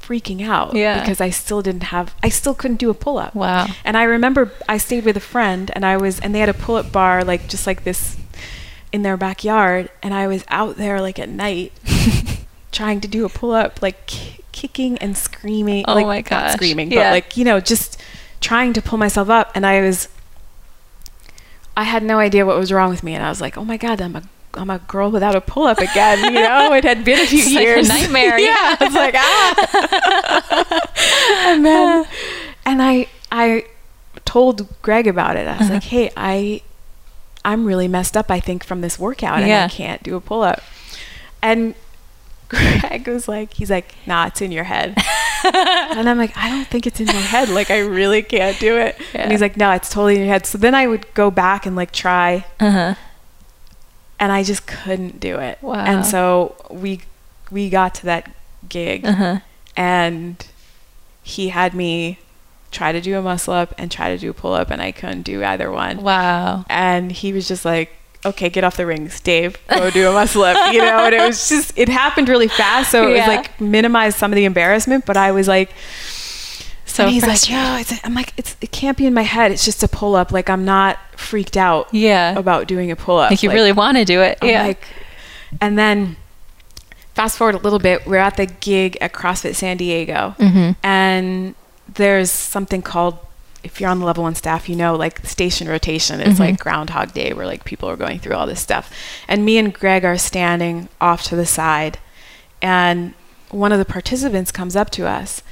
freaking out Yeah. because I still didn't have, I still couldn't do a pull up. Wow. And I remember I stayed with a friend and I was, and they had a pull up bar, like just like this in their backyard. And I was out there like at night trying to do a pull up, like ki- kicking and screaming. Oh like, my not gosh. screaming, Yeah. but like, you know, just trying to pull myself up. And I was, I had no idea what was wrong with me. And I was like, oh my God, I'm a, I'm a girl without a pull up again. You know, it had been a few It's like a years. nightmare, yeah. It's like, ah. and then, and I, I told Greg about it. I was Uh-huh. like, hey, I, I'm really messed up, I think, from this workout and Yeah. I can't do a pull up. And Greg was like, he's like, nah, it's in your head. and I'm like, I don't think it's in my head. Like, I really can't do it. Yeah. And he's like, no, it's totally in your head. So then I would go back and like try, Uh-huh. and I just couldn't do it. Wow. And so we we got to that gig, Uh-huh. and he had me try to do a muscle up and try to do a pull up, and I couldn't do either one. Wow. And he was just like, "Okay, get off the rings, Dave. Go do a muscle up." You know, and it was just it happened really fast, so it Yeah. was like minimized some of the embarrassment, but I was like. So and he's like, yo, it's, I'm like, it's, it can't be in my head. It's just a pull up. Like, I'm not freaked out Yeah. about doing a pull up. like you really want to do it. I'm yeah. like, and then fast forward a little bit, we're at the gig at CrossFit San Diego, Mhm. and there's something called, if you're on the level one staff, you know, like station rotation. It's Mhm. like Groundhog Day, where like people are going through all this stuff. And me and Greg are standing off to the side, and one of the participants comes up to us,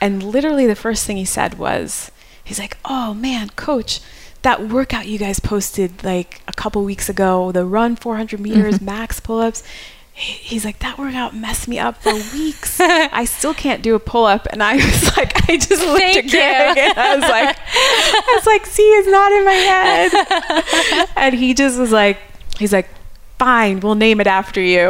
and literally the first thing he said was, he's like, "Oh man, coach." That workout you guys posted like a couple weeks ago, the run 400 meters, max pull ups, he's like that workout messed me up for weeks i still can't do a pull-up and i was like i just looked Thank at Greg and i was like i was like see it's not in my head and he just was like he's like fine we'll name it after you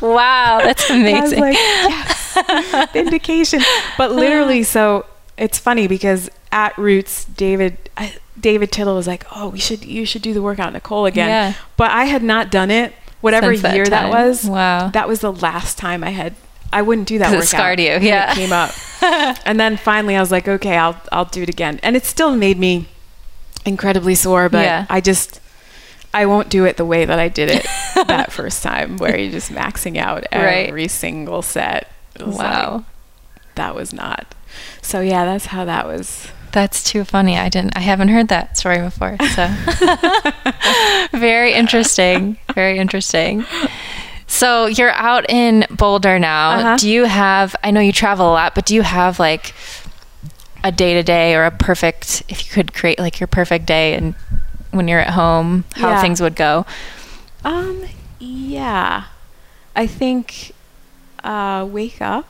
wow. That's And I was amazing. like yes vindication but literally so it's funny because at roots david I, david tittle was like oh we should you should do the workout nicole again Yeah. but i had not done it whatever Since that year that time. was Wow. that was the last time I had. I wouldn't do that 'Cause it workout. scarred you, yeah. it came up, and then finally I was like, okay, I'll I'll do it again, and it still made me incredibly sore, but Yeah. I just I won't do it the way that I did it that first time, where you're just maxing out Right. every single set. Wow. like, that was not. So yeah, that's how that was. That's too funny. I didn't I haven't heard that story before. So very interesting. Very interesting. So you're out in Boulder now. Uh-huh. Do you have I know you travel a lot, but do you have like a day to day or a perfect if you could create like your perfect day and when you're at home, how Yeah. things would go? Um, yeah, I think uh, wake up.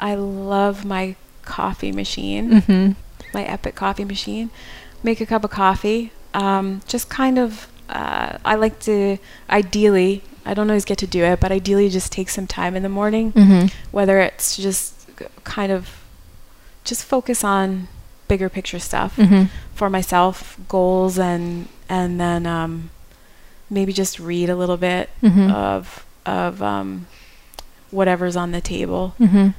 I love my coffee machine. Mhm. my Epic coffee machine, make a cup of coffee. Um, just kind of, uh, I like to, ideally, I don't always get to do it, but ideally just take some time in the morning, Mhm. whether it's just kind of just focus on bigger picture stuff Mhm. for myself, goals, and, and then um, maybe just read a little bit Mhm. of, of um, whatever's on the table Mhm.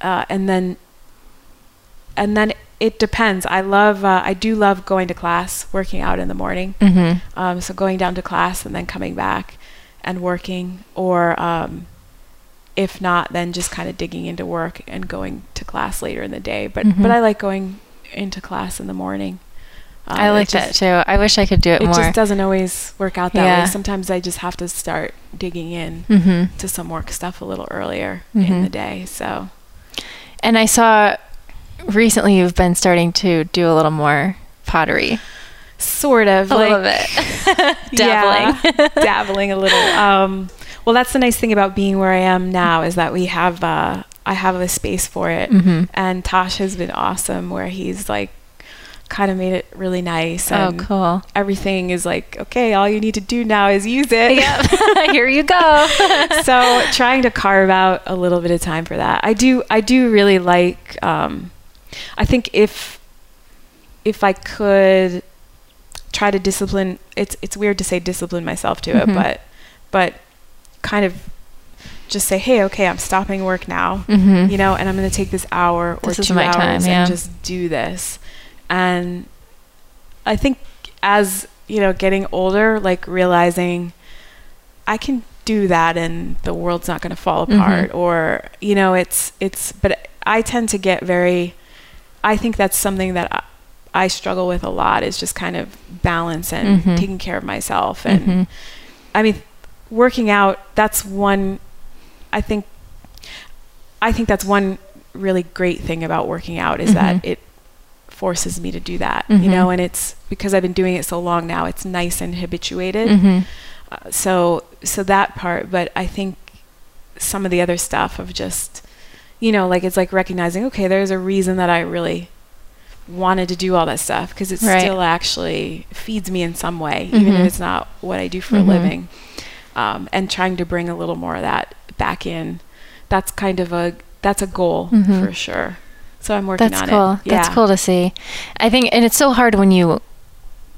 uh, and then and then it depends i love uh, i do love going to class working out in the morning Mhm. um, so going down to class and then coming back and working or um, if not then just kind of digging into work and going to class later in the day but Mhm. but i like going into class in the morning Um, I like just- that too. I wish I could do it, it more. It just doesn't always work out that Yeah. way sometimes i just have to start digging in Mhm. to some work stuff a little earlier in the day so And I saw recently you've been starting to do a little more pottery. sort of A like little bit. Dabbling. Yeah, dabbling a little. Um, well, that's the nice thing about being where I am now is that we have uh, I have a space for it, Mhm. and Tosh has been awesome. Where he's like kind of made it really nice. Oh, And cool. everything is like, okay, all you need to do now is use it. Yep. Here you go. so trying to carve out a little bit of time for that. I do I do really like um I think if if I could try to discipline it's it's weird to say discipline myself to Mhm. it, but but kind of just say, "Hey, okay, I'm stopping work now." Mhm. You know, and I'm going to take this hour or This 2 my hours time, yeah. and just do this. And I think as, you know, getting older, like realizing I can do that and the world's not going to fall Mhm. apart or you know it's it's but I tend to get very I think that's something that I, I struggle with a lot is just kind of balance and Mhm. taking care of myself and Mhm. I mean working out that's one I think I think that's one really great thing about working out is Mhm. that it forces me to do that you know and it's because I've been doing it so long now it's nice and habituated Mhm. uh, so so that part but i think some of the other stuff of just you know like it's like recognizing okay there's a reason that i really wanted to do all that stuff because it Right. still actually feeds me in some way even Mhm. if it's not what i do for Mhm. a living um, and trying to bring a little more of that back in that's kind of a that's a goal Mhm. for sure so i'm working That's on cool. it yeah That's cool to see. I think, and it's so hard when you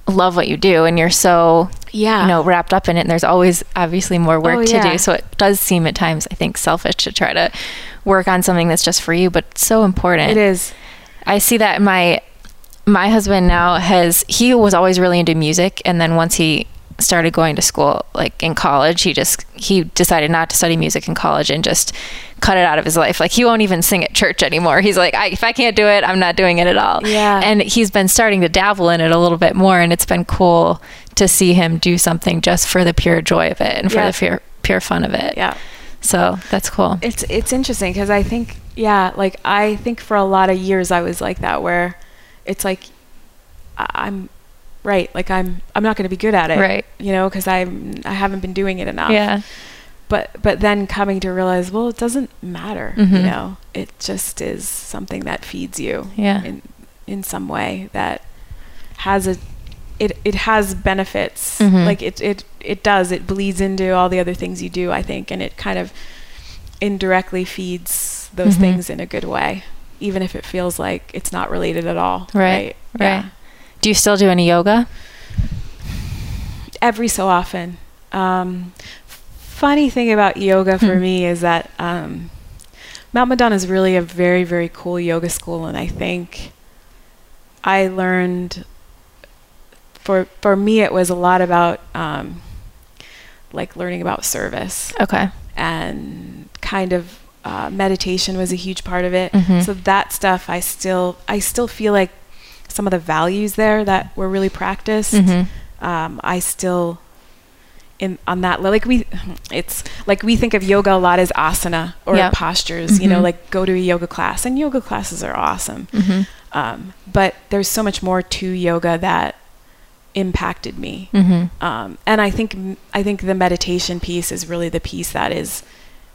love what you do and you're so yeah you know wrapped up in it. And there's always obviously more work Oh, to yeah. do. So it does seem at times, I think, selfish to try to work on something that's just for you, but it's so important. it is I see that my my husband now has he was always really into music and then once he started going to school like in college he just he decided not to study music in college and just cut it out of his life. Like he won't even sing at church anymore. He's like I, if i can't do it i'm not doing it at all. Yeah. and he's been starting to dabble in it a little bit more and it's been cool to see him do something just for the pure joy of it and for Yeah. the pure pure fun of it. Yeah. So that's cool. It's it's interesting because I think yeah, like I think for a lot of years I was like that where it's like I'm right, like I'm I'm not going to be good at it, Right. You know, because I'm I haven't been doing it enough. yeah But but then coming to realize, well, it doesn't matter. You Mhm. know, it just is something that feeds you. Yeah. In in some way that has a it it has benefits. Mhm. Like it it it does. It bleeds into all the other things you do. I think, and it kind of indirectly feeds those Mhm. things in a good way, even if it feels like it's not related at all. Right, Yeah. right. Do you still do any yoga Every so often. Um, funny thing about yoga for Hmm. me is that um, Mount Madonna is really a very, very cool yoga school, and I think I learned. For for me, it was a lot about um, like learning about service okay and kind of uh, meditation was a huge part of it. Mhm. So that stuff, I still I still feel like some of the values there that were really practiced. Mhm. Um, I still in on that like we it's like we think of yoga a lot as asana or Yeah. postures. You know, Mhm. like go to a yoga class, and yoga classes are awesome. Mhm. Um, but there's so much more to yoga that impacted me Mhm. um, and I think I think the meditation piece is really the piece that is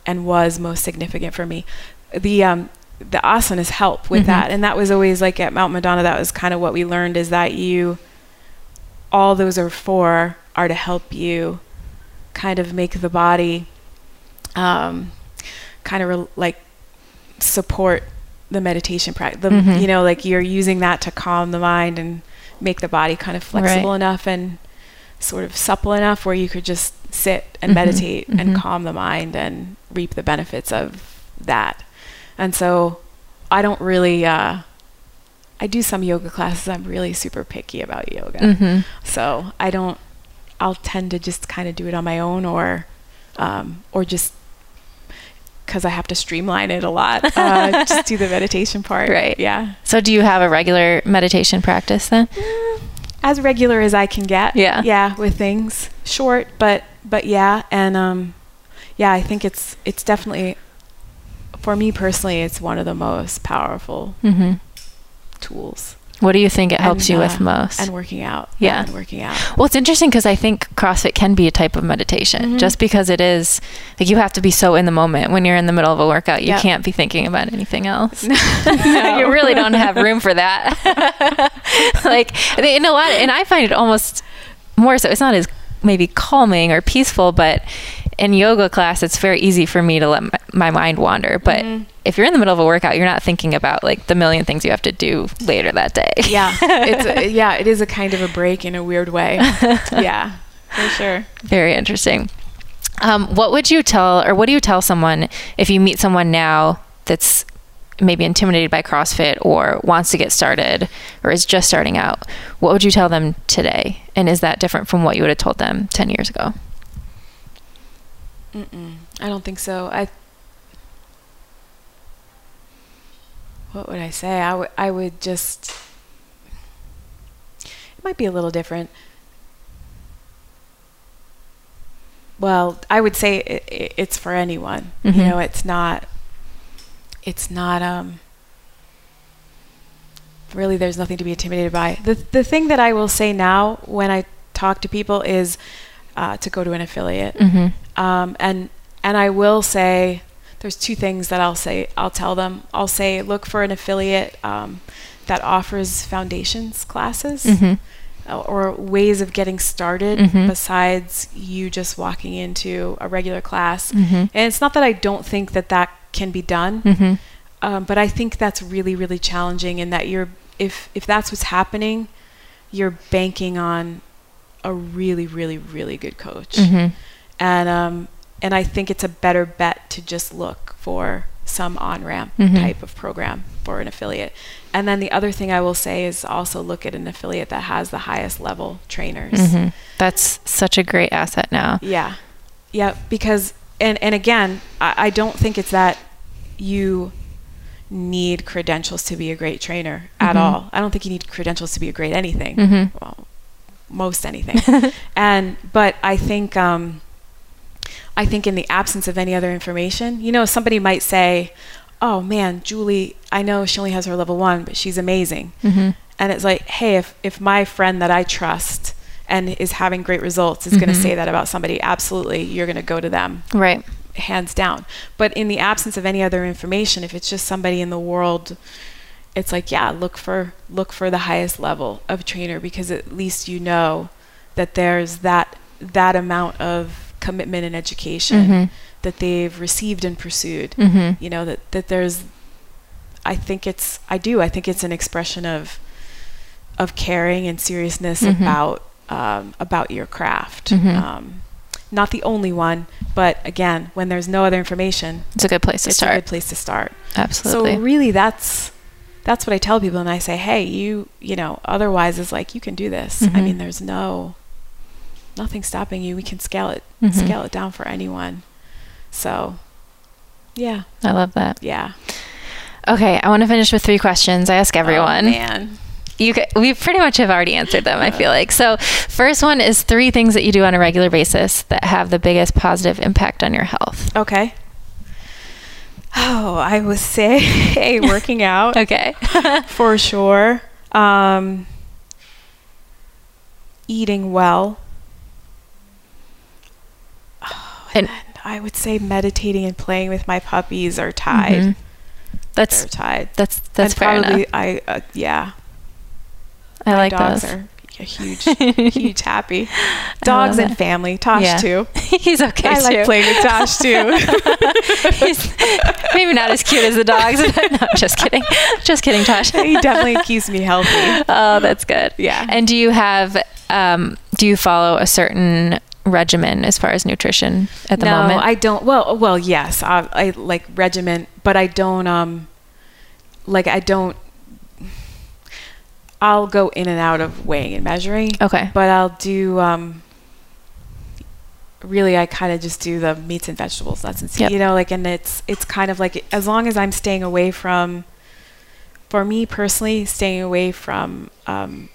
and was most significant for me. The um, the asanas help with Mhm. that, and that was always like at Mount Madonna. That was kind of what we learned is that you all those are for are to help you kind of make the body um, kind of re- like support the meditation practice. Mhm. You know, like you're using that to calm the mind and make the body kind of flexible Right. enough and sort of supple enough where you could just sit and Mhm. meditate and Mhm. calm the mind and reap the benefits of that. And so I don't really uh I do some yoga classes. I'm really super picky about yoga. Mhm. So I don't I'll tend to just kind of do it on my own or um or just because I have to streamline it a lot. Uh, just do the meditation part. Right. Yeah. So do you have a regular meditation practice then? as regular as I can get. Yeah. Yeah, with things short, but but yeah, and um, yeah, I think it's it's definitely for me personally, it's one of the most powerful Mm-hmm. tools. What do you think it helps and, you uh, with most? And working out. Yeah. and working out. Well, it's interesting because I think CrossFit can be a type of meditation Mm-hmm. just because it is like you have to be so in the moment when you're in the middle of a workout. You Yep. can't be thinking about anything else. No, you really don't have room for that. like, you know what? And I find it almost more so, it's not as maybe calming or peaceful, but in yoga class, it's very easy for me to let my, my mind wander. But Mm-hmm. if you're in the middle of a workout, you're not thinking about like the million things you have to do later that day. Yeah, it's a, yeah, it is a kind of a break in a weird way. yeah, for sure. Very interesting. Um, what would you tell, or what do you tell someone if you meet someone now that's maybe intimidated by CrossFit or wants to get started or is just starting out? What would you tell them today? And is that different from what you would have told them 10 years ago? Mm-mm. I don't think so. I. What would I say? I would. I would just. It might be a little different. Well, I would say i i it's for anyone. Mhm. You know, it's not. It's not. Um. Really, there's nothing to be intimidated by. the The thing that I will say now when I talk to people is uh, to go to an affiliate Mm-hmm. Um, and and I will say there's two things that I'll say I'll tell them I'll say look for an affiliate um, that offers foundations classes Mm-hmm. or ways of getting started Mhm. besides you just walking into a regular class Mm-hmm. and it's not that I don't think that that can be done Mm-hmm. um, but I think that's really really challenging in that you're if if that's what's happening you're banking on a really really really good coach Mm-hmm. And um, and I think it's a better bet to just look for some on ramp Mhm. type of program for an affiliate. And then the other thing I will say is also look at an affiliate that has the highest level trainers. Mm-hmm. That's such a great asset now. Yeah, yeah, because and and again, I, I don't think it's that you need credentials to be a great trainer at Mhm. all. I don't think you need credentials to be a great anything. Mm-hmm. well, most anything. and but I think um, I think in the absence of any other information, you know, somebody might say, "Oh man, Julie, I know she only has her level one, but she's amazing." Mm-hmm. And it's like, hey, if if my friend that I trust and is having great results is going Mhm. to say that about somebody, absolutely, you're going to go to them Right. hands down. But in the absence of any other information, if it's just somebody in the world, it's like, yeah, look for look for the highest level of trainer because at least you know that there's that that amount of commitment and education Mhm. that they've received and pursued. Mm-hmm. You know that that there's I think it's I do. I think it's an expression of of caring and seriousness Mhm. about um, about your craft. Mhm. Um, not the only one, but again, when there's no other information, It's a good place to start. it's a good place to start. Absolutely. So really, that's that's what I tell people, and I say, hey, you you know, otherwise is like you can do this. I Mhm. mean, there's no nothing stopping you. We can scale it Mhm. scale it down for anyone. So, yeah, I love that. yeah. Okay, I want to finish with three questions I ask everyone. Oh, man. you we pretty much have already answered them i feel like so first one is three things that you do on a regular basis that have the biggest positive impact on your health Okay. Oh, I would say working out okay for sure. Um, eating well. And I would say meditating and playing with my puppies are tied. Mhm. that's They're tied. that's that's and fair probably enough I uh, yeah. i my like dogs those are a huge huge happy. Dogs and family. Tosh Yeah. too. he's okay I too like playing with Tosh too. he's maybe not as cute as the dogs but no just kidding just kidding tosh he definitely keeps me healthy. oh that's good Yeah. and do you have um do you follow a certain regimen as far as nutrition at the no, moment No, I don't. Well, well, yes, I, I like regimen, but I don't. Um, like I don't. I'll go in and out of weighing and measuring, okay but I'll do. Um, really, I kind of just do the meats and vegetables, nuts and seeds. Yep. You know, like, and it's it's kind of like as long as I'm staying away from. For me personally, staying away from um,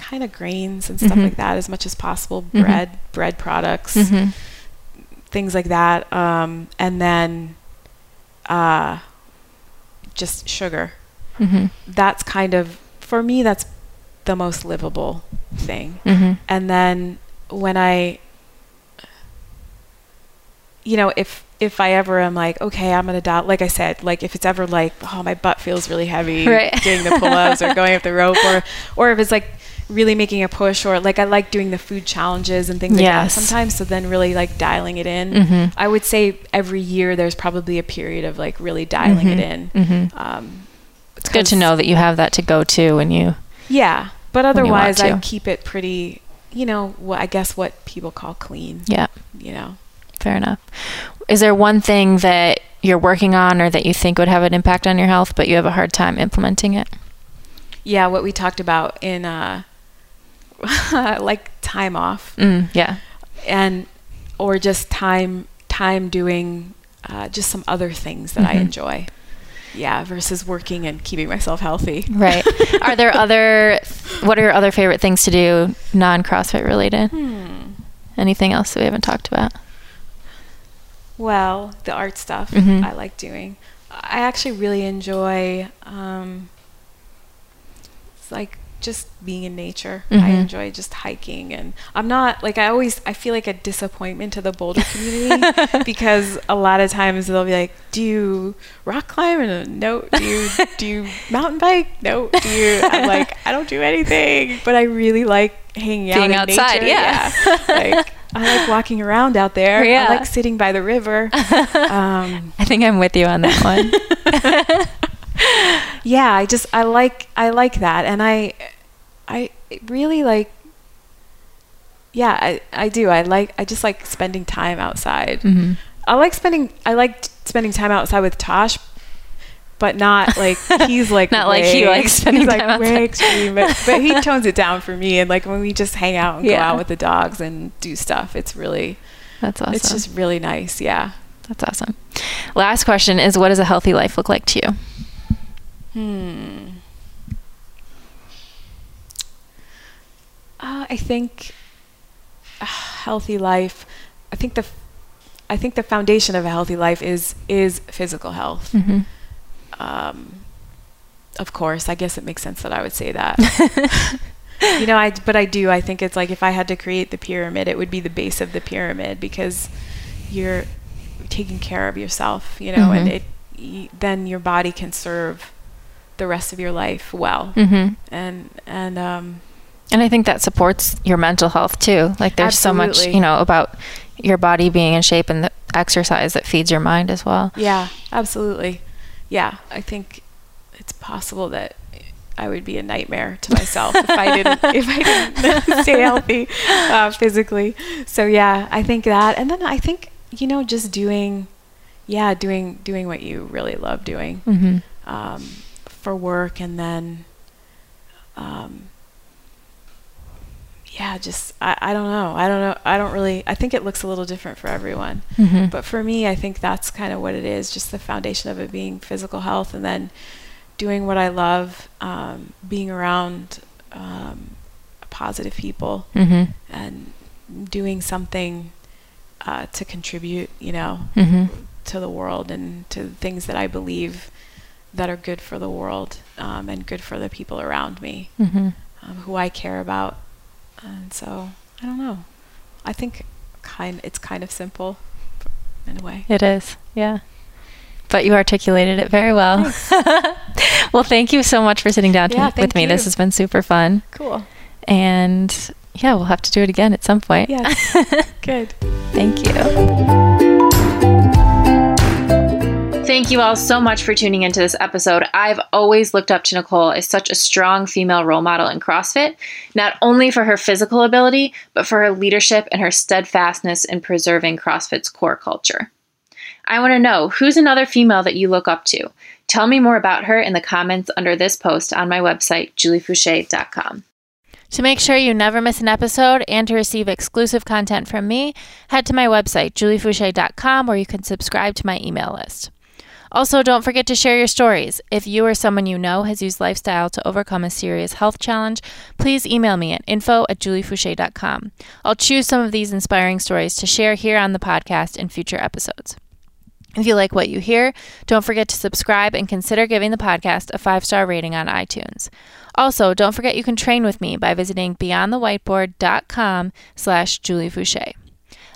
kind of grains and stuff Mhm. like that as much as possible, Mhm. bread, bread products hmm things like that um, and then uh, just sugar hmm that's kind of for me, that's the most livable thing. Mm-hmm. And then when I, you know, if if I ever am like, okay, I'm gonna dial, like I said, like if it's ever like, oh, my butt feels really heavy Right. doing the pull-ups or going up the rope, or or if it's like really making a push, or like I like doing the food challenges and things like that sometimes. So then really like dialing it in. Mhm. I would say every year there's probably a period of like really dialing it in. Mhm. Um, It's good to know that you have that to go to when you. yeah, but When you want otherwise I keep it pretty. You know, what I guess what people call clean. Yeah, You know. fair enough. Is there one thing that you're working on or that you think would have an impact on your health, but you have a hard time implementing it? yeah what we talked about in uh like time off Mm, yeah. and or just time time doing uh, just some other things that i Mhm. enjoy yeah versus working and keeping myself healthy Right. are there other? What are your other favorite things to do, non CrossFit related? hmm. Anything else that we haven't talked about? well the art stuff Mhm. i like doing i actually really enjoy um it's like just being in nature i Mhm. enjoy just hiking and i'm not like i always i feel like a disappointment to the boulder community because a lot of times they'll be like do you rock climb and no do you do you mountain bike no do you i'm like i don't do anything but i really like hanging out Being in outside, nature. yeah. like i like walking around out there Yeah. i like sitting by the river um, I think I'm with you on that one. Yeah i just i like i like that and i i really like yeah i i do i like i just like spending time outside hmm i like spending i like spending time outside with tosh but not like he's like Not like he likes spending he's like time way outside. extreme but, but he tones it down for me and like when we just hang out and go out with the dogs and do stuff it's really That's awesome. it's just really nice yeah That's awesome. Last question is what does a healthy life look like to you? Hmm. Uh, I think a healthy life. I think the, I think the foundation of a healthy life is is physical health. Mm-hmm. Um, of course, I guess it makes sense that I would say that. you know, I but I do. I think it's like if I had to create the pyramid, it would be the base of the pyramid because you're taking care of yourself. You know, and Mhm. it then your body can serve the rest of your life well. Mm-hmm. And and um, And I think that supports your mental health too. Like there's so much, you know, about your body being in shape and the exercise that feeds your mind as well. yeah, absolutely. Yeah, I think it's possible that I would be a nightmare to myself if I didn't if I didn't stay healthy uh, physically. So yeah, I think that, and then I think you know just doing, yeah, doing doing what you really love doing Mm-hmm. um, for work, and then, um, yeah, just I, I don't know, I don't know, I don't really. I think it looks a little different for everyone. Mm-hmm. But for me, I think that's kind of what it is just the foundation of it being physical health and then doing what I love, um, being around um, positive people mm-hmm. and doing something uh, to contribute, you know, Mm-hmm. to the world and to the things that I believe that are good for the world um, and good for the people around me Mm-hmm. um, who I care about. And so, I don't know. I think kind it's kind of simple in a way. It is. Yeah. But you articulated it very well. well, thank you so much for sitting down to- Yeah, with me. This has been super fun. Cool. And yeah, we'll have to do it again at some point. Yes. Good. Thank you. Thank you all so much for tuning into this episode. I've always looked up to Nicole as such a strong female role model in CrossFit, not only for her physical ability, but for her leadership and her steadfastness in preserving CrossFit's core culture. I want to know who's another female that you look up to. Tell me more about her in the comments under this post on my website, juliefoucher.com. To make sure you never miss an episode and to receive exclusive content from me, head to my website, juliefoucher.com, where you can subscribe to my email list. Also, don't forget to share your stories. If you or someone you know has used lifestyle to overcome a serious health challenge, please email me at info at juliefoucher.com. I'll choose some of these inspiring stories to share here on the podcast in future episodes. If you like what you hear, don't forget to subscribe and consider giving the podcast a five star rating on iTunes. Also, don't forget you can train with me by visiting beyondthewhiteboard.com slash Julie.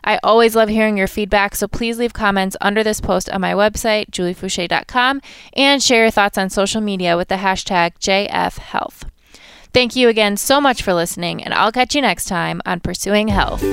I always love hearing your feedback, so please leave comments under this post on my website, juliefoucher.com, and share your thoughts on social media with the hashtag JFHealth. Thank you again so much for listening, and I'll catch you next time on Pursuing Health.